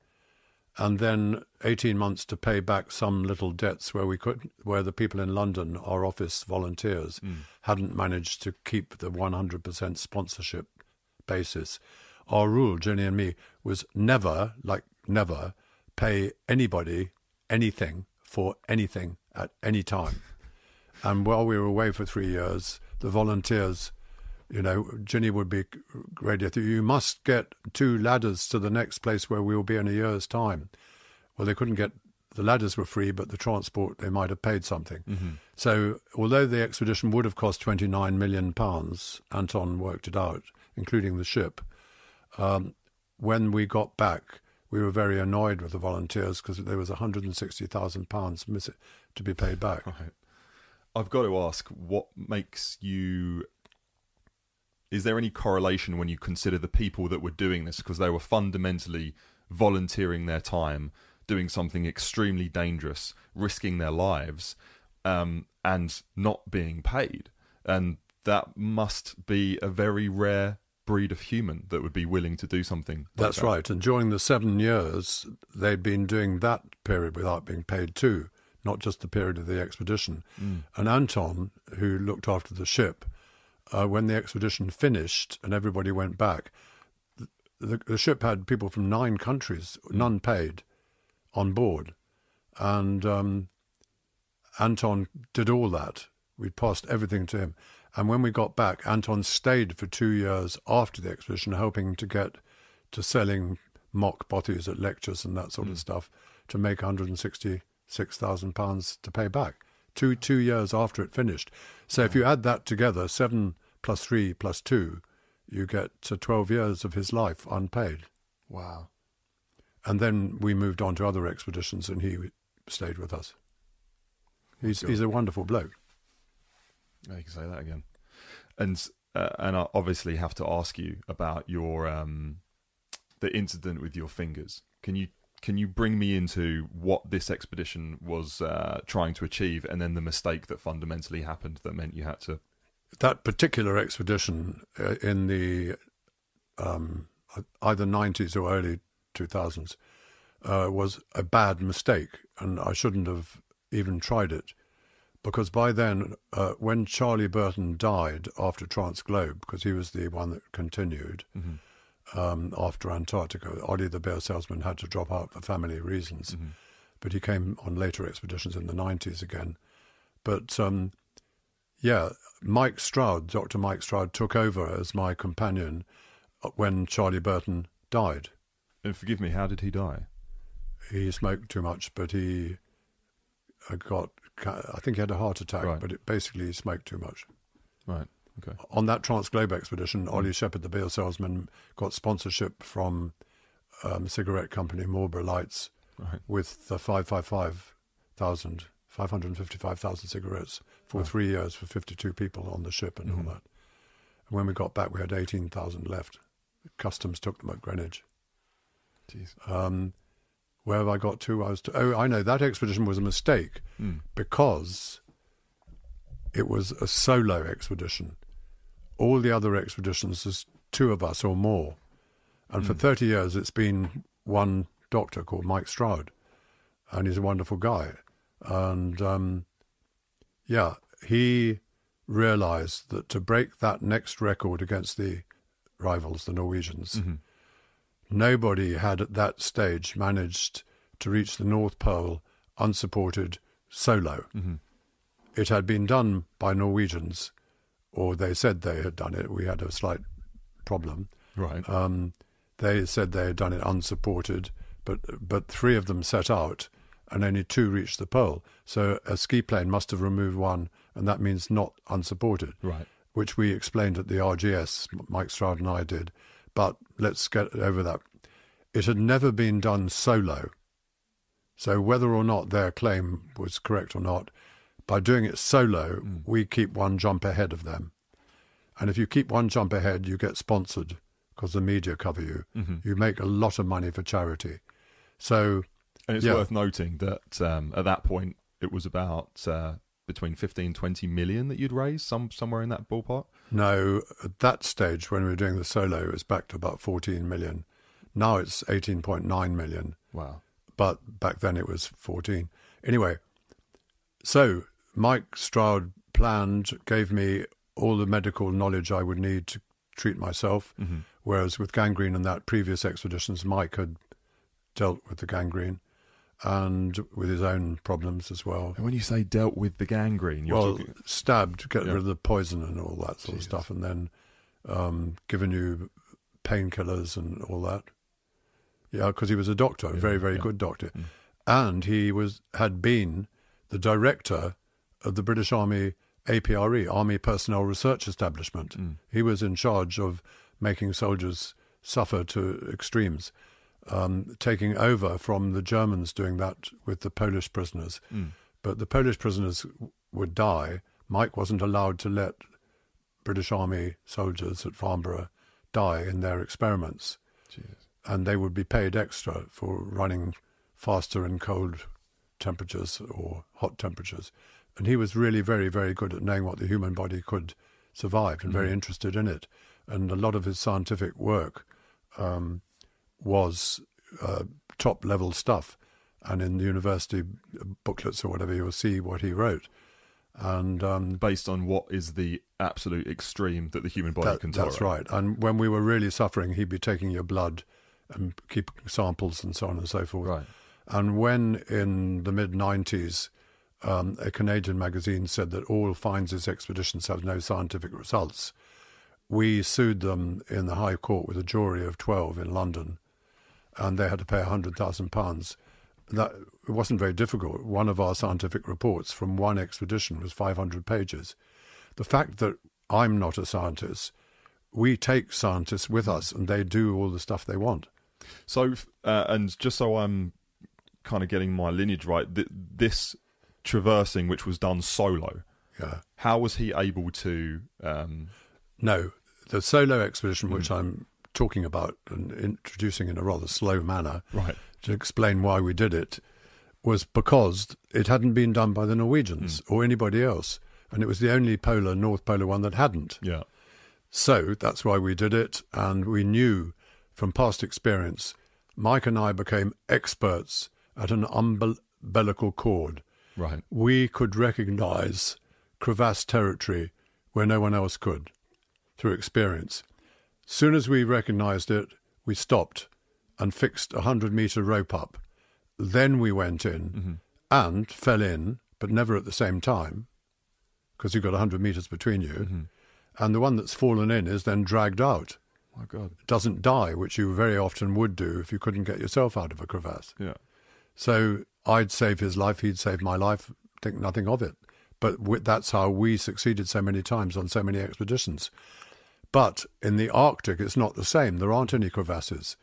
and then 18 months to pay back some little debts where we could where the people in London our office volunteers mm. hadn't managed to keep the 100% sponsorship basis our rule Ginny and me was never like never pay anybody anything for anything at any time and while we were away for three years, the volunteers. You know, Ginny would be great. You must get two ladders to the next place where we will be in a year's time. Well, they couldn't get the ladders were free, but the transport they might have paid something. Mm-hmm. So, although the expedition would have cost twenty nine million pounds, Anton worked it out, including the ship. Um, when we got back, we were very annoyed with the volunteers because there was one hundred and sixty thousand pounds to be paid back. Right. I've got to ask, what makes you? Is there any correlation when you consider the people that were doing this because they were fundamentally volunteering their time? doing something extremely dangerous, risking their lives, um, and not being paid. And that must be a very rare breed of human that would be willing to do something. Like That's that. right. And during the seven years, they'd been doing that period without being paid too, not just the period of the expedition. Mm. And Anton, who looked after the ship, uh, when the expedition finished and everybody went back, the, the ship had people from nine countries, none paid on board. And um, Anton did all that. We passed everything to him. And when we got back, Anton stayed for two years after the expedition, hoping to get to selling mock bodies at lectures and that sort mm. of stuff to make £166,000 to pay back. Two, two years after it finished. So if you add that together, seven plus three plus two, you get to 12 years of his life unpaid. Wow. And then we moved on to other expeditions, and he stayed with us. He's he's a wonderful bloke. You can say that again. And uh, and I obviously have to ask you about your um, the incident with your fingers. Can you can you bring me into what this expedition was uh, trying to achieve, and then the mistake that fundamentally happened that meant you had to? That particular expedition uh, in the um, either nineties or early 2000s, uh, was a bad mistake, and I shouldn't have even tried it. Because by then, uh, when Charlie Burton died after Transglobe, because he was the one that continued mm-hmm. Um, after Antarctica, Ollie the bear salesman had to drop out for family reasons, mm-hmm. but he came on later expeditions in the 90s again. But um, yeah, Mike Stroud, Dr. Mike Stroud, took over as my companion uh, when Charlie Burton died. And forgive me, how did he die? He smoked too much, but he uh, got, I think he had a heart attack, right. but it basically he smoked too much. Right. Okay. On that Transglobe expedition, mm. Ollie Shepherd, the beer salesman, got sponsorship from um, cigarette company Marlboro Lights right. with the 555,000, 555,000 cigarettes for right. three years for 52 people on the ship and mm-hmm. all that. And when we got back, we had 18,000 left. Customs took them at Greenwich. Jeez. Um, where have I got to? I was to, oh, I know that expedition was a mistake mm. because it was a solo expedition. All the other expeditions, there's two of us or more, and mm. for hmm. thirty years it's been one doctor called Mike Stroud, and he's a wonderful guy, and um, yeah, he realised that to break that next record against the rivals, the Norwegians. Mm-hmm Nobody had at that stage managed to reach the North Pole unsupported solo. Mm-hmm. It had been done by Norwegians, or they said they had done it. We had a slight problem. Right. Um, they said they had done it unsupported, but but three of them set out, and only two reached the pole. So a ski plane must have removed one, and that means not unsupported. Right. Which we explained at the RGS. Mike Stroud and I did but let's get over that. It had never been done solo. So whether or not their claim was correct or not, by doing it solo, mm. we keep one jump ahead of them. And if you keep one jump ahead, you get sponsored because the media cover you. Mm-hmm. You make a lot of money for charity. So, and it's yeah. worth noting that um, at that point it was about uh, between 15 20 million that you'd raised, some somewhere in that ballpark. No, at that stage when we were doing the solo, it was back to about 14 million. Now it's 18.9 million. Wow. But back then it was 14. Anyway, so Mike Stroud planned, gave me all the medical knowledge I would need to treat myself. Mm-hmm. Whereas with gangrene and that previous expeditions, Mike had dealt with the gangrene. and with his own problems as well. And when you say dealt with the gangrene, you're Well, talking, stabbed get Yeah. rid of the poison and all that sort Jesus. of stuff, and then um, given you painkillers and all that. Yeah, because he was a doctor, a Yeah, very, very yeah. good doctor, Mm. and he was had been the director of the British Army APRE, Army Personnel Research Establishment. Mm. He was in charge of making soldiers suffer to extremes, um, taking over from the Germans doing that with the Polish prisoners. Mm. But the Polish prisoners would die. Mike wasn't allowed to let British Army soldiers at Farnborough die in their experiments, Jesus. and they would be paid extra for running faster in cold temperatures or hot temperatures. And he was really very, very good at knowing what the human body could survive and very Mhm. interested in it. And a lot of his scientific work um, was uh, top level stuff. And in the university booklets or whatever, you'll see what he wrote. And um, based on what is the absolute extreme that the human body that- can tolerate. that's right. And when we were really suffering, he'd be taking your blood and keeping samples and so on and so forth. Right. And when in the mid 90s, um, a Canadian magazine said that all Fiennes' expeditions have no scientific results, we sued them in the High Court with a jury of 12 in London, and they had to pay £100,000. That it wasn't very difficult. One of our scientific reports from one expedition was 500 pages. The fact that I'm not a scientist, we take scientists with us and they do all the stuff they want. So, uh, and just so I'm kind of getting my lineage right, th- this traversing, which was done solo, Yeah. how was he able to? Um, No, the solo expedition, which I'm talking about and introducing in a rather slow manner right. to explain why we did it, was because it hadn't been done by the Norwegians or anybody else. And it was the only polar, North Polar one that hadn't. Yeah. So that's why we did it. And we knew from past experience, Mike and I became experts at an umbilical cord. Right. We could recognize crevasse territory where no one else could through experience. Soon as we recognized it, we stopped and fixed a 100 meter rope up. Then we went in mm-hmm. and fell in, but never at the same time, because you've got 100 meters between you. Mm-hmm. And the one that's fallen in is then dragged out. My God. Doesn't die, which you very often would do if you couldn't get yourself out of a crevasse. Yeah. So I'd save his life, he'd save my life, think nothing of it. But that's how we succeeded so many times on so many expeditions. But in the Arctic, it's not the same. There aren't any crevasses.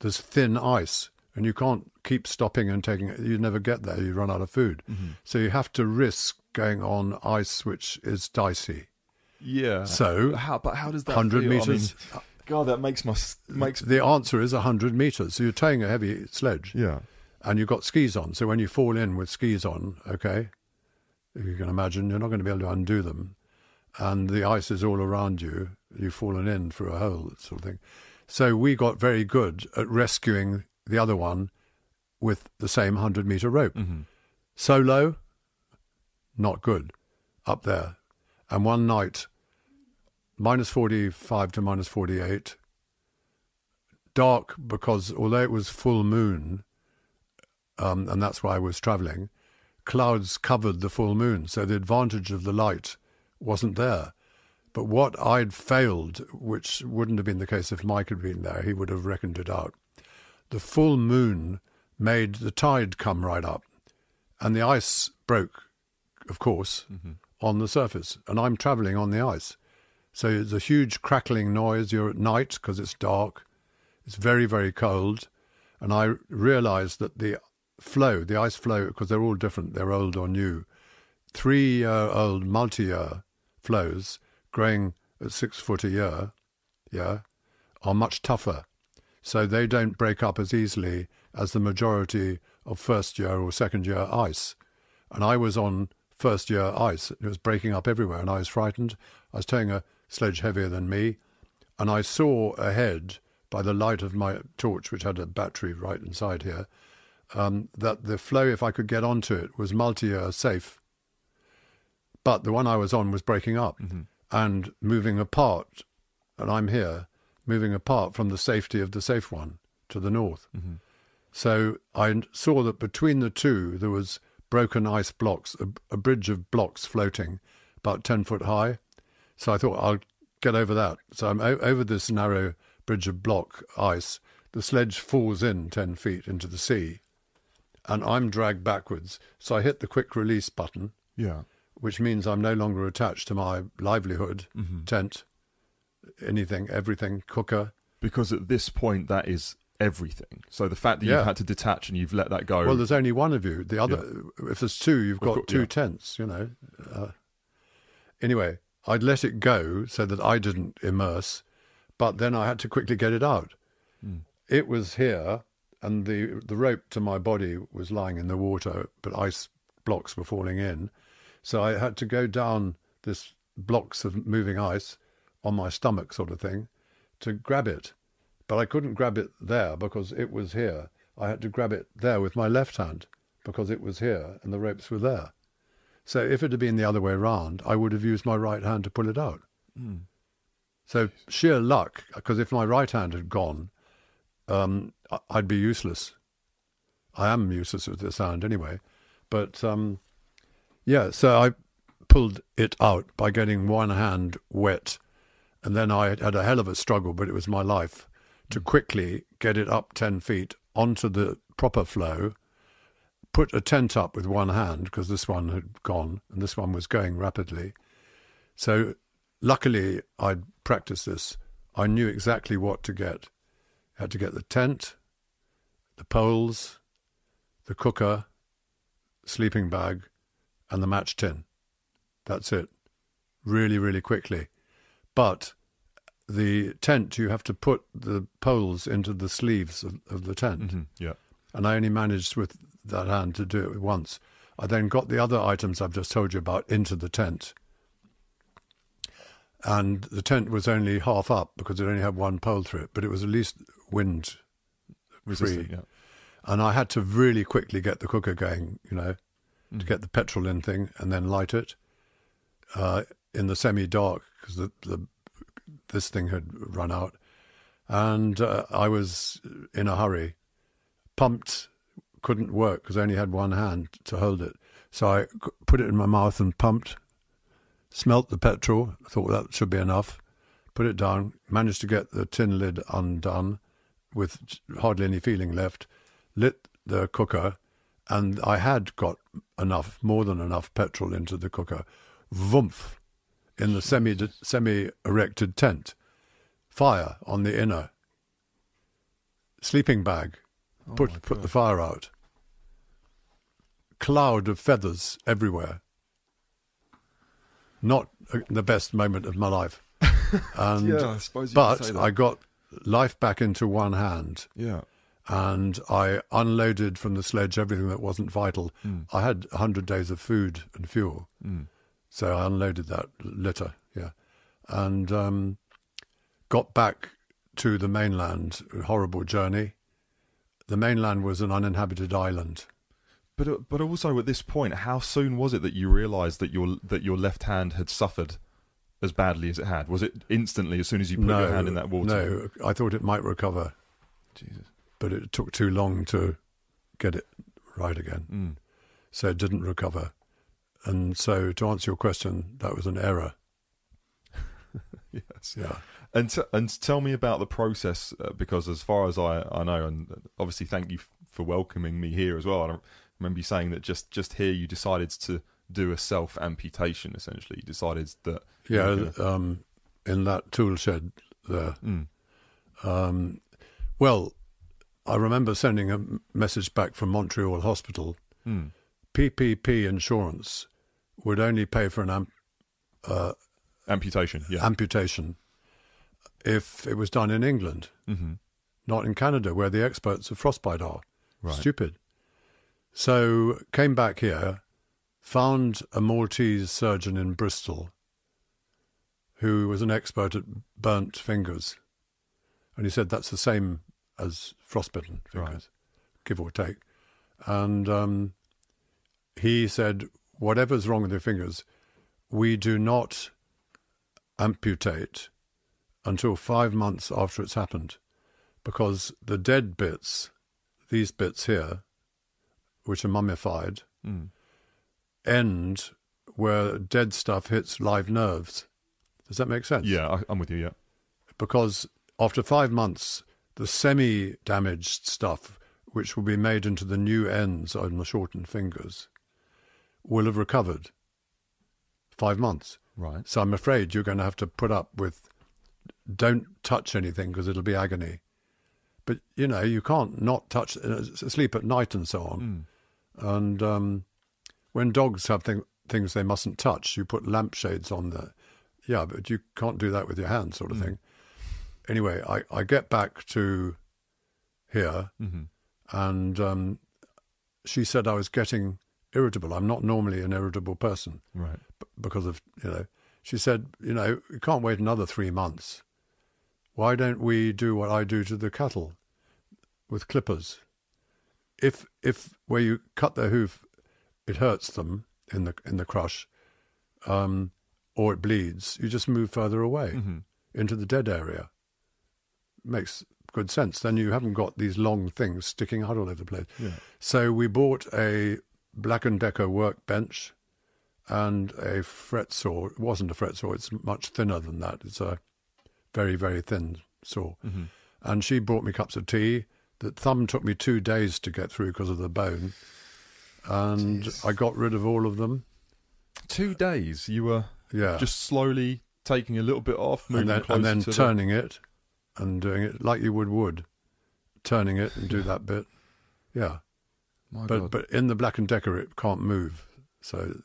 There's thin ice, and you can't keep stopping and taking it. You never get there. You run out of food. Mm-hmm. So you have to risk going on ice which is dicey. Yeah. So, how? But how does that? 100 feel? I meters. mean, God, that makes my makes. The answer is 100 meters. So you're towing a heavy sledge. Yeah. And you've got skis on. So when you fall in with skis on, okay, you can imagine you're not going to be able to undo them. And the ice is all around you. You've fallen in through a hole, that sort of thing. So we got very good at rescuing the other one with the same 100 meter rope. Mm-hmm. Solo, not good up there. And one night, minus 45 to minus 48, dark because although it was full moon, um, and that's why I was travelling, clouds covered the full moon, so the advantage of the light wasn't there. But what I'd failed, which wouldn't have been the case if Mike had been there, he would have reckoned it out. The full moon made the tide come right up, and the ice broke, of course, on the surface. And I'm travelling on the ice. So it's a huge crackling noise. You're at night because it's dark. It's very, very cold. And I realized that the floe, the ice floe, because they're all different, they're old or new, three year old multi year floes growing at six foot a year, yeah, are much tougher. So they don't break up as easily as the majority of first year or second year ice. And I was on first year ice. It was breaking up everywhere, and I was frightened. I was towing a sledge heavier than me, and I saw ahead by the light of my torch, which had a battery right inside here, um, that the floe, if I could get onto it, was multi-year safe. But the one I was on was breaking up and moving apart, and I'm here, moving apart from the safety of the safe one to the north. So I saw that between the two there was broken ice blocks, a, a bridge of blocks floating about 10 foot high. So I thought I'll get over that. So I'm o- over this narrow bridge of block ice. The sledge falls in 10 feet into the sea and I'm dragged backwards. So I hit the quick release button, Yeah. which means I'm no longer attached to my livelihood, tent, anything, everything, cooker. Because at this point, that is everything. So the fact that Yeah. you've had to detach and you've let that go. Well, there's only one of you. The other, if there's two, you've got two yeah. tents. You know. Uh, anyway, I'd let it go so that I didn't immerse, but then I had to quickly get it out. It was here, and the the rope to my body was lying in the water, but ice blocks were falling in, so I had to go down this blocks of moving ice on my stomach, sort of thing, to grab it. But I couldn't grab it there because it was here. I had to grab it there with my left hand because it was here and the ropes were there. So if it had been the other way round, I would have used my right hand to pull it out. Hmm. So sheer luck, because if my right hand had gone, um, I'd be useless. I am useless with this hand anyway. But um, yeah, so I pulled it out by getting one hand wet. And then I had a hell of a struggle, but it was my life to quickly get it up 10 feet onto the proper floe, put a tent up with one hand because this one had gone and this one was going rapidly. So luckily I'd practiced this. I knew exactly what to get. Had to get the tent, the poles, the cooker, sleeping bag, and the match tin. That's it. Really, really quickly. But the tent, you have to put the poles into the sleeves of, of the tent. Mhm, Yeah. And I only managed with that hand to do it once. I then got the other items I've just told you about into the tent. And the tent was only half up because it only had one pole through it, but it was at least wind free. yeah. And I had to really quickly get the cooker going, you know, Mm. to get the petrol in thing and then light it uh, in the semi dark because the, the this thing had run out. And uh, I was in a hurry, pumped, couldn't work because I only had one hand to hold it. So I put it in my mouth and pumped, smelt the petrol, thought that should be enough, put it down, managed to get the tin lid undone with hardly any feeling left, lit the cooker, and I had got enough, more than enough petrol into the cooker. Vumph! In the semi semi erected tent. Fire on the inner. Sleeping bag. Oh Put put the fire out. Cloud of feathers everywhere. Not uh, the best moment of my life. And Yeah, I but. I got life back into one hand Yeah. and I unloaded from the sledge everything that wasn't vital. Mm. I had 100 days of food and fuel, Mm. so I unloaded that litter, yeah, and um, got back to the mainland. Horrible journey. The mainland was an uninhabited island. But uh, but also at this point, how soon was it that you realised that your that your left hand had suffered as badly as it had? Was it instantly as soon as you put no, your hand in that water? no, I thought it might recover, Jesus. but it took too long to get it right again. Mm. so it didn't recover. And so, to answer your question, that was an error. Yes. Yeah. And t- and tell me about the process uh, because as far as I, I know, and obviously thank you f- for welcoming me here as well. I remember you saying that just just here you decided to do a self amputation. Essentially, you decided that. Yeah. gonna- Um, in that tool shed there. Mm. Um, well, I remember sending a message back from Montreal Hospital. Mm. PPP insurance would only pay for an amp- uh, Amputation. Yeah. amputation if it was done in England, mm-hmm. not in Canada, where the experts of frostbite are. Right. Stupid. So came back here, found a Maltese surgeon in Bristol who was an expert at burnt fingers. And he said that's the same as frostbitten fingers, Right. give or take. And um, he said, whatever's wrong with your fingers, we do not amputate until five months after it's happened because the dead bits, these bits here, which are mummified, Mm. End where dead stuff hits live nerves. Does that make sense? Yeah, I, I'm with you. Yeah. Because after five months, the semi damaged stuff, which will be made into the new ends on the shortened fingers, will have recovered. Five months. Right. So I'm afraid you're going to have to put up with don't touch anything because it'll be agony. But you know you can't not touch uh, sleep at night and so on. Mm. And um, when dogs have thing, things they mustn't touch, you put lampshades on there. Yeah, but you can't do that with your hands, sort of Mm. thing. Anyway, I, I get back to here, hmm and um, she said I was getting irritable. I'm not normally an irritable person Right. b- because of you know. She said, you know, you can't wait another three months. Why don't we do what I do to the cattle with clippers? If if where you cut their hoof, it hurts them in the in the crush, um, or it bleeds, you just move further away hmm into the dead area. Makes good sense. Then you haven't got these long things sticking out all over the place. Yeah. So we bought a Black and Decker workbench and a fret saw. It wasn't a fret saw; it's much thinner than that. It's a very, very thin saw. hmm And she brought me cups of tea. The thumb took me two days to get through because of the bone, and Jeez. I got rid of all of them. Two days. You were Yeah, just slowly taking a little bit off, moving and then and then to the- turning it and doing it like you would wood, turning it and do that bit. Yeah. My but God. but in the black and decker it can't move so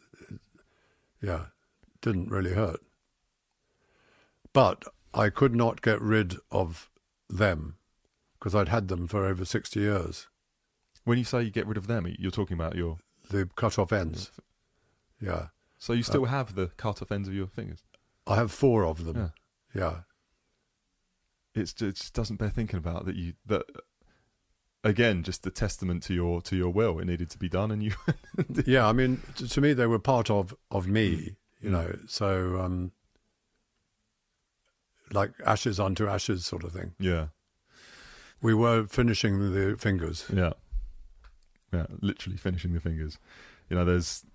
yeah didn't really hurt but i could not get rid of them because i'd had them for over 60 years when you say you get rid of them, you're talking about your. the cut off ends yeah So you still have the cut off ends of your fingers. i have four of them Yeah. yeah It's just, it just doesn't bear thinking about that. You that again, just the testament to your to your will. It needed to be done, and you. yeah i mean to, to me they were part of of me you Mm. know so um like ashes unto ashes sort of thing yeah. we were finishing the fingers Yeah. Yeah, literally finishing the fingers. You know, there's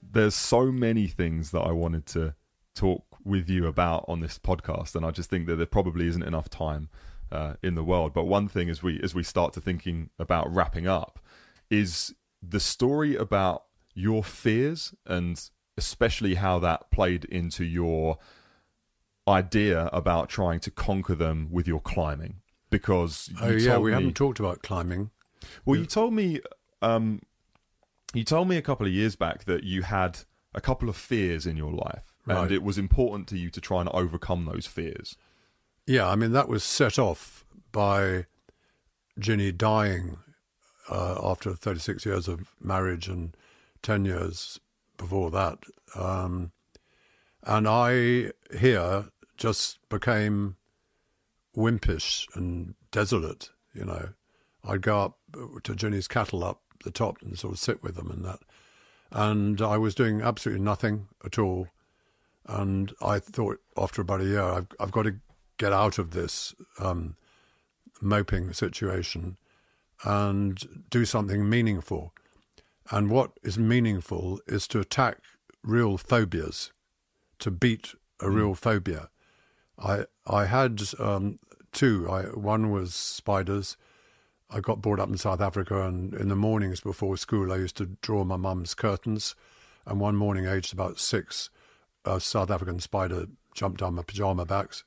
there's so many things that I wanted to talk with you about on this podcast, and I just think that there probably isn't enough time uh, in the world. But one thing as we as we start to thinking about wrapping up is the story about your fears and especially how that played into your idea about trying to conquer them with your climbing because oh yeah we me- haven't talked about climbing well, you told me, um, you told me a couple of years back that you had a couple of fears in your life, Right. and it was important to you to try and overcome those fears. Yeah, I mean that was set off by Ginny dying uh, after 36 years of marriage and 10 years before that, um, and I here just became wimpish and desolate. You know, I'd go up to Ginny's cattle up the top and sort of sit with them and that, and I was doing absolutely nothing at all. And I thought after about a year, I've, I've got to get out of this um, moping situation and do something meaningful. And what is meaningful is to attack real phobias, to beat a real phobia. I I had um, two. I, one was spiders. I got brought up in South Africa, and in the mornings before school, I used to draw my mum's curtains. And one morning, aged about six, a South African spider jumped down my pajama backs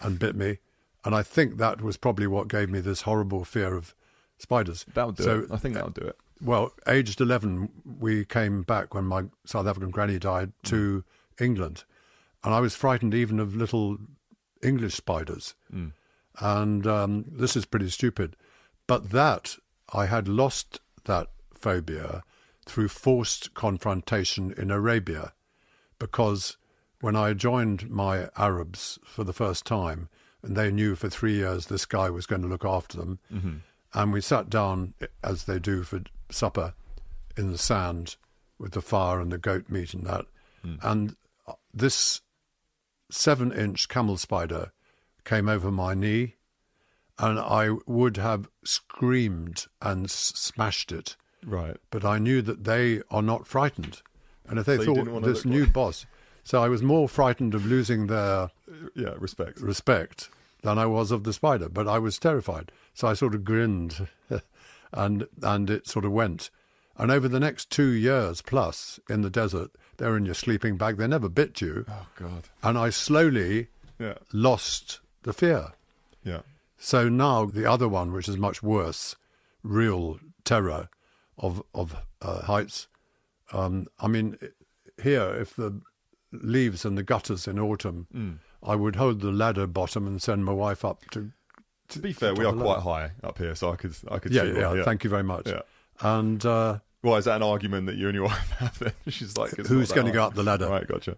and bit me. And I think that was probably what gave me this horrible fear of spiders. That would do So- it. I think that'll do it. Well, aged 11, we came back when my South African granny died to England. And I was frightened even of little English spiders. Mm. And um, this is pretty stupid. But that, I had lost that phobia through forced confrontation in Arabia. Because when I joined my Arabs for the first time, and they knew for three years this guy was going to look after them, hmm and we sat down as they do for supper in the sand with the fire and the goat meat and that. And this seven inch camel spider came over my knee and I would have screamed and s- smashed it, Right. but I knew that they are not frightened, and if they So thought this new like- boss, so I was more frightened of losing their Yeah. Respect. respect than I was of the spider, but I was terrified. So I sort of grinned, and and it sort of went. And over the next two years plus in the desert, they're in your sleeping bag. They never bit you, Oh God. and I slowly Yeah. lost the fear. Yeah. So now the other one, which is much worse, real terror of of uh, heights. Um, I mean, here if the leaves and the gutters in autumn, Mm. I would hold the ladder bottom and send my wife up to. To be fair, we are quite high up here, so I could I could Yeah, see yeah, why, Thank you very much. Yeah. And uh, Why is that an argument that you and your wife have? Then she's like, who's going to go up the ladder? Right. Gotcha.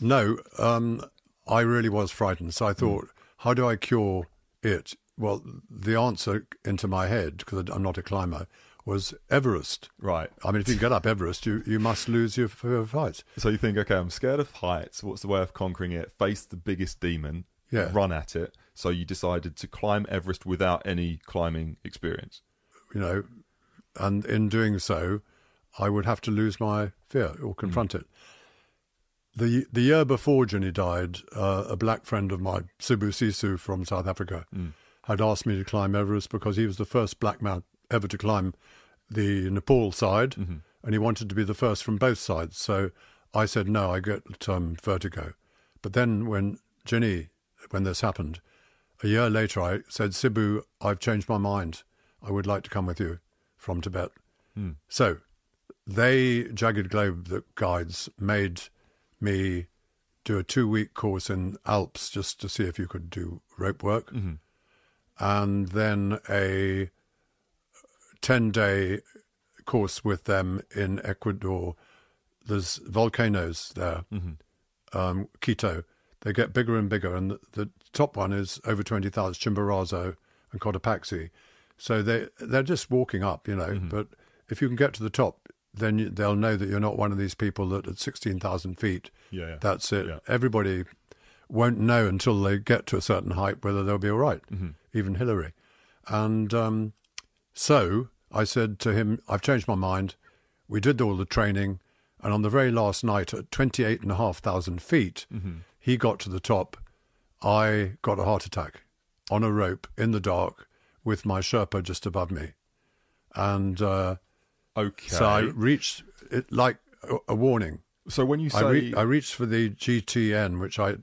No, um, I really was frightened. So I thought, how do I cure it? Well, the answer into my head, because I'm not a climber, was Everest. Right. I mean, if you get up Everest, you, you must lose your fear of heights. So you think, okay, I'm scared of heights. What's the way of conquering it? Face the biggest demon. Yeah. Run at it. So you decided to climb Everest without any climbing experience. You know, and in doing so, I would have to lose my fear or confront hmm. it. The the year before Ginny died, uh, a black friend of mine, Sibusiso from South Africa, had asked me to climb Everest because he was the first black man ever to climb the Nepal side, and he wanted to be the first from both sides. So I said no, I get um, vertigo. But then when Ginny, when this happened, a year later, I said, Sibu, I've changed my mind. I would like to come with you from Tibet. So they, Jagged Globe, the guides, made me do a two week course in Alps just to see if you could do rope work. Mm-hmm. And then a 10 day course with them in Ecuador. There's volcanoes there, mm-hmm. um, Quito. They get bigger and bigger, and the, the top one is over 20,000, Chimborazo and Cotopaxi. So they, they're just walking up, you know. Mm-hmm. But if you can get to the top, then they'll know that you're not one of these people that at 16,000 feet, Yeah, yeah. that's it. Yeah. Everybody won't know until they get to a certain height whether they'll be all right, even Hillary. And um, so I said to him, I've changed my mind. We did all the training. And on the very last night at 28,500 feet, he got to the top. I got a heart attack on a rope in the dark with my Sherpa just above me. And uh, Okay. so I reached it like a, a warning. So when you say I, re- I reached for the GTN, which I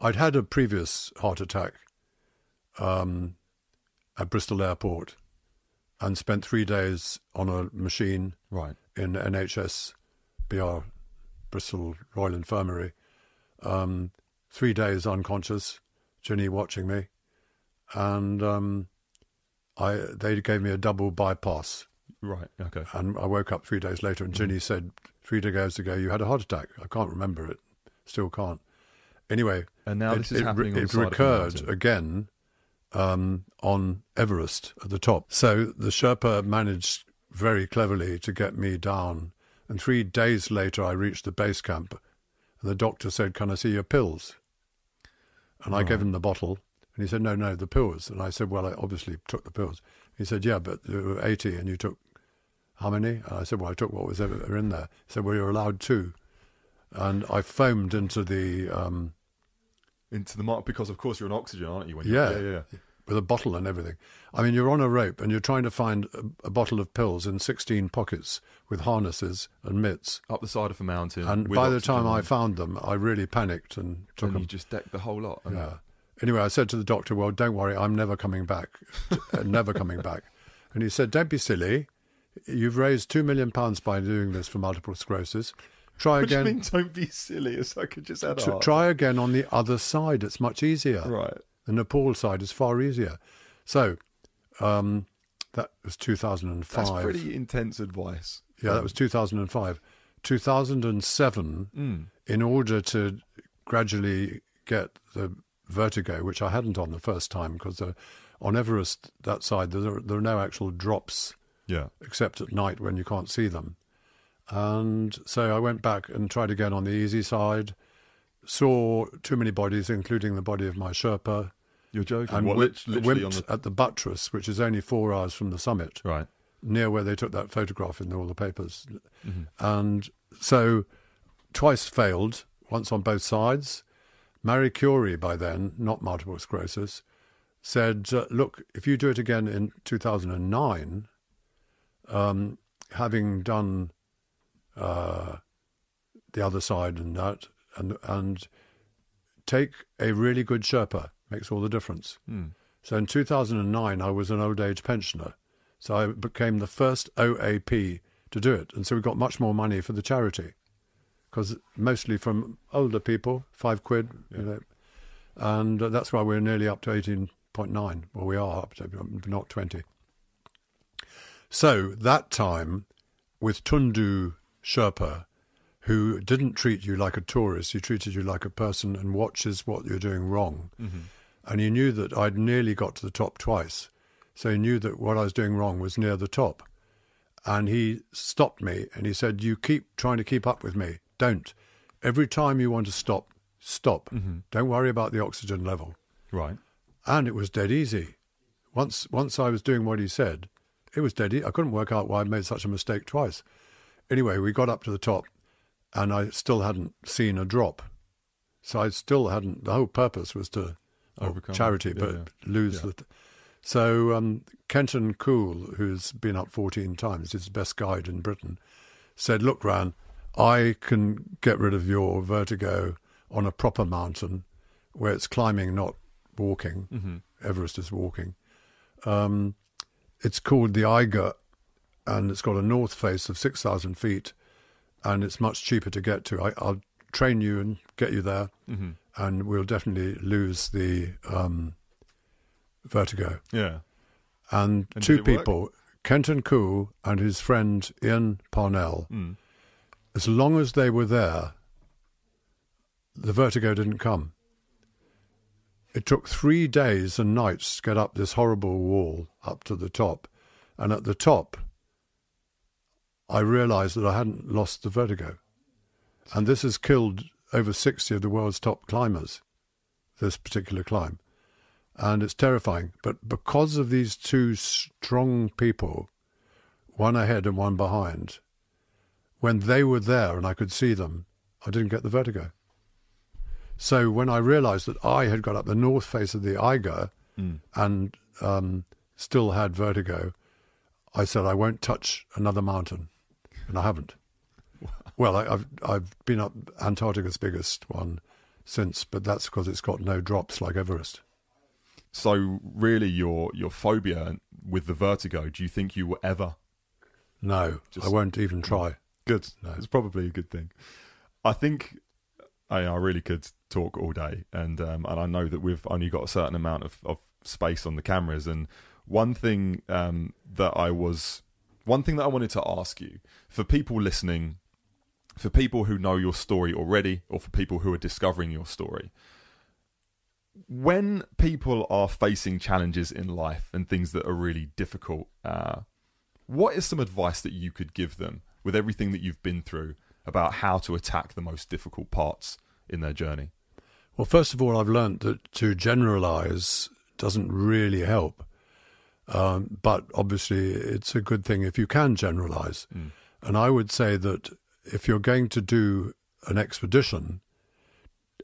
I'd had a previous heart attack um, at Bristol Airport, and spent three days on a machine right, in NHS BR Bristol Royal Infirmary. Um, three days unconscious, Ginny watching me, and um, I they gave me a double bypass right, okay, and I woke up three days later, and Ginny said three days ago you had a heart attack. I can't remember it, still can't. Anyway, And now it, this is it, happening it the side of the recurred again um, on Everest at the top. So the Sherpa managed very cleverly to get me down, and three days later I reached the base camp, and the doctor said, "Can I see your pills?" And I gave him the bottle, and he said, "No, no, the pills." And I said, "Well, I obviously took the pills." He said, "Yeah, but there were eighty, and you took how many?" And I said, "Well, I took what was ever in there." He said, "Well, you're allowed two." And I foamed into the um, into the mark because of course you're on oxygen, aren't you? When Yeah. you're, yeah, yeah. with a bottle and everything. I mean, you're on a rope and you're trying to find a, a bottle of pills in 16 pockets with harnesses and mitts. Up the side of a mountain. And by the time I found them, I really panicked and took then them. you just decked the whole lot. Yeah. Anyway, I said to the doctor, "Well, don't worry, I'm never coming back, uh, never coming back." And he said, "Don't be silly. You've raised two million pounds by doing this for multiple sclerosis. Try What do again. mean? Don't be silly. Like I just had a Tr- try again on the other side. It's much easier. Right. The Nepal side is far easier. So um, that was 2005. That's pretty intense advice. yeah, that was 2005. 2007, Mm. in order to gradually get the vertigo, which I hadn't on the first time, because uh, on Everest, that side, there, are- there are no actual drops Yeah. except at night when you can't see them. And so I went back and tried again on the easy side, saw too many bodies, including the body of my Sherpa, You're joking. and what, whipped, literally whipped on the at the buttress, which is only four hours from the summit, right. near where they took that photograph in all the papers. Mm-hmm. And so twice failed, once on both sides. Marie Curie, by then, not multiple sclerosis, said, uh, Look, if you do it again in 2009, um, having done uh, the other side and that, and, and take a really good Sherpa, makes all the difference. Hmm. So in 2009, I was an old age pensioner. So I became the first OAP to do it. And so we got much more money for the charity because mostly from older people, five quid, you know. And uh, that's why we're nearly up to 18.9. Well, we are up to not 20. So that time with Tundu Sherpa, who didn't treat you like a tourist, he treated you like a person and watches what you're doing wrong. Mm-hmm. And he knew that I'd nearly got to the top twice. So he knew that what I was doing wrong was near the top. And he stopped me and he said, You keep trying to keep up with me. Don't. Every time you want to stop, stop. Mm-hmm. Don't worry about the oxygen level. Right. And it was dead easy. Once once I was doing what he said, it was dead. I couldn't work out why I made such a mistake twice. Anyway, we got up to the top and I still hadn't seen a drop. So I still hadn't the whole purpose was to oh, Overcome. charity, Yeah, but yeah. lose Yeah. the so um, Kenton Cool, who's been up 14 times, is the best guide in Britain, said, Look, Ran, I can get rid of your vertigo on a proper mountain where it's climbing, not walking. Mm-hmm. Everest is walking. Um, it's called the Eiger, and it's got a north face of 6,000 feet, and it's much cheaper to get to. I, I'll train you and get you there, Mm-hmm. and we'll definitely lose the um, vertigo Yeah. and, And two it work? people, Kenton Cool and his friend Ian Parnell, Mm. as long as they were there, the vertigo didn't come. It took three days and nights to get up this horrible wall up to the top. And at the top, I realized that I hadn't lost the vertigo. And this has killed over 60 of the world's top climbers, this particular climb and it's terrifying. But because of these two strong people, one ahead and one behind, when they were there and I could see them, I didn't get the vertigo. So when I realized that I had got up the north face of the Eiger Mm. and um, still had vertigo, I said I won't touch another mountain, and I haven't. Well, I, I've I've been up Antarctica's biggest one since, but that's because it's got no drops like Everest. So really, your your phobia with the vertigo. Do you think you will ever? No, Just- I won't even try. Good. No. It's probably a good thing. I think I, I really could talk all day, and um, and I know that we've only got a certain amount of, of space on the cameras. And one thing um, that I was, one thing that I wanted to ask you for people listening, for people who know your story already, or for people who are discovering your story. When people are facing challenges in life and things that are really difficult, uh, what is some advice that you could give them with everything that you've been through about how to attack the most difficult parts in their journey? Well, first of all, I've learnt that to generalize doesn't really help. Um, but obviously, it's a good thing if you can generalize. Mm. And I would say that if you're going to do an expedition,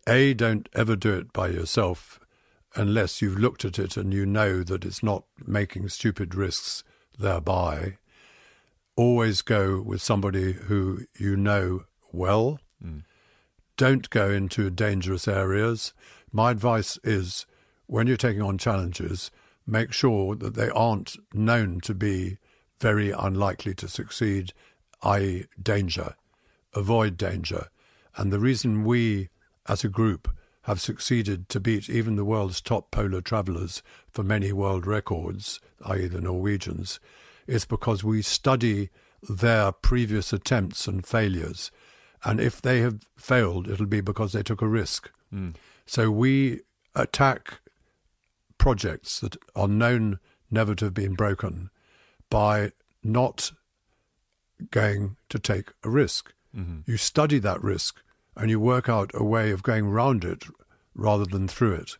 A, don't ever do it by yourself unless you've looked at it and you know that it's not making stupid risks thereby. Always go with somebody who you know well. Mm. Don't go into dangerous areas. My advice is when you're taking on challenges, make sure that they aren't known to be very unlikely to succeed, i.e., danger. Avoid danger. And the reason we, as a group, have succeeded to beat even the world's top polar travellers for many world records, i.e., the Norwegians, is because we study their previous attempts and failures. And if they have failed, it'll be because they took a risk. Mm. So we attack projects that are known never to have been broken by not going to take a risk. hmm You study that risk and you work out a way of going round it rather than through it.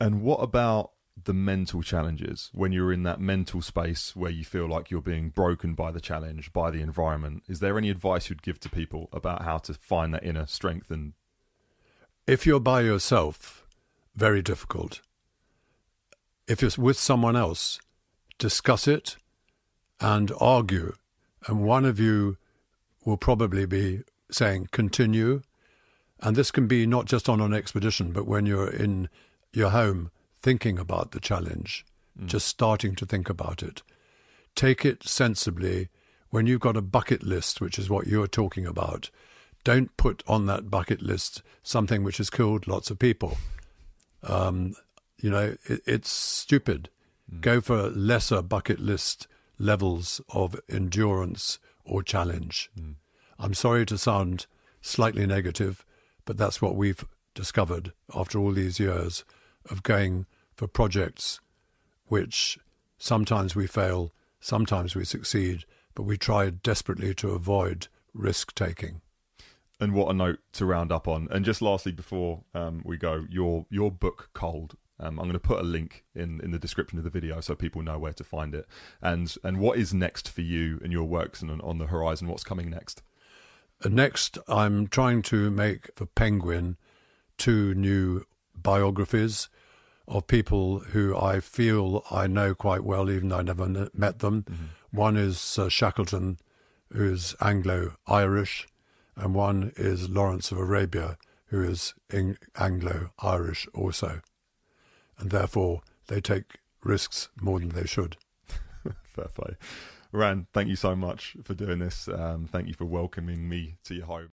And what about the mental challenges when you're in that mental space where you feel like you're being broken by the challenge, by the environment? Is there any advice you'd give to people about how to find that inner strength and if you're by yourself, very difficult. If you're with someone else, discuss it and argue, and one of you will probably be saying continue. And this can be not just on an expedition, but when you're in your home thinking about the challenge, mm. just starting to think about it. Take it sensibly. When you've got a bucket list, which is what you're talking about, don't put on that bucket list something which has killed lots of people. Um, you know, it, it's stupid. Mm. Go for lesser bucket list levels of endurance or challenge. Mm. I'm sorry to sound slightly negative, but that's what we've discovered after all these years of going for projects which sometimes we fail, sometimes we succeed, but we try desperately to avoid risk taking and what a note to round up on. And just lastly, before um, we go, your your book Cold. Um, I'm going to put a link in, in the description of the video so people know where to find it. And and what is next for you and your works and on the horizon? What's coming next? Uh, next, I'm trying to make for Penguin two new biographies of people who I feel I know quite well, even though I never met them. Mm-hmm. One is Shackleton, who's Anglo Irish, and one is Lawrence of Arabia, who is Anglo Irish also. And therefore, they take risks more than they should. Fair play. Ran, thank you so much for doing this. Um, thank you for welcoming me to your home.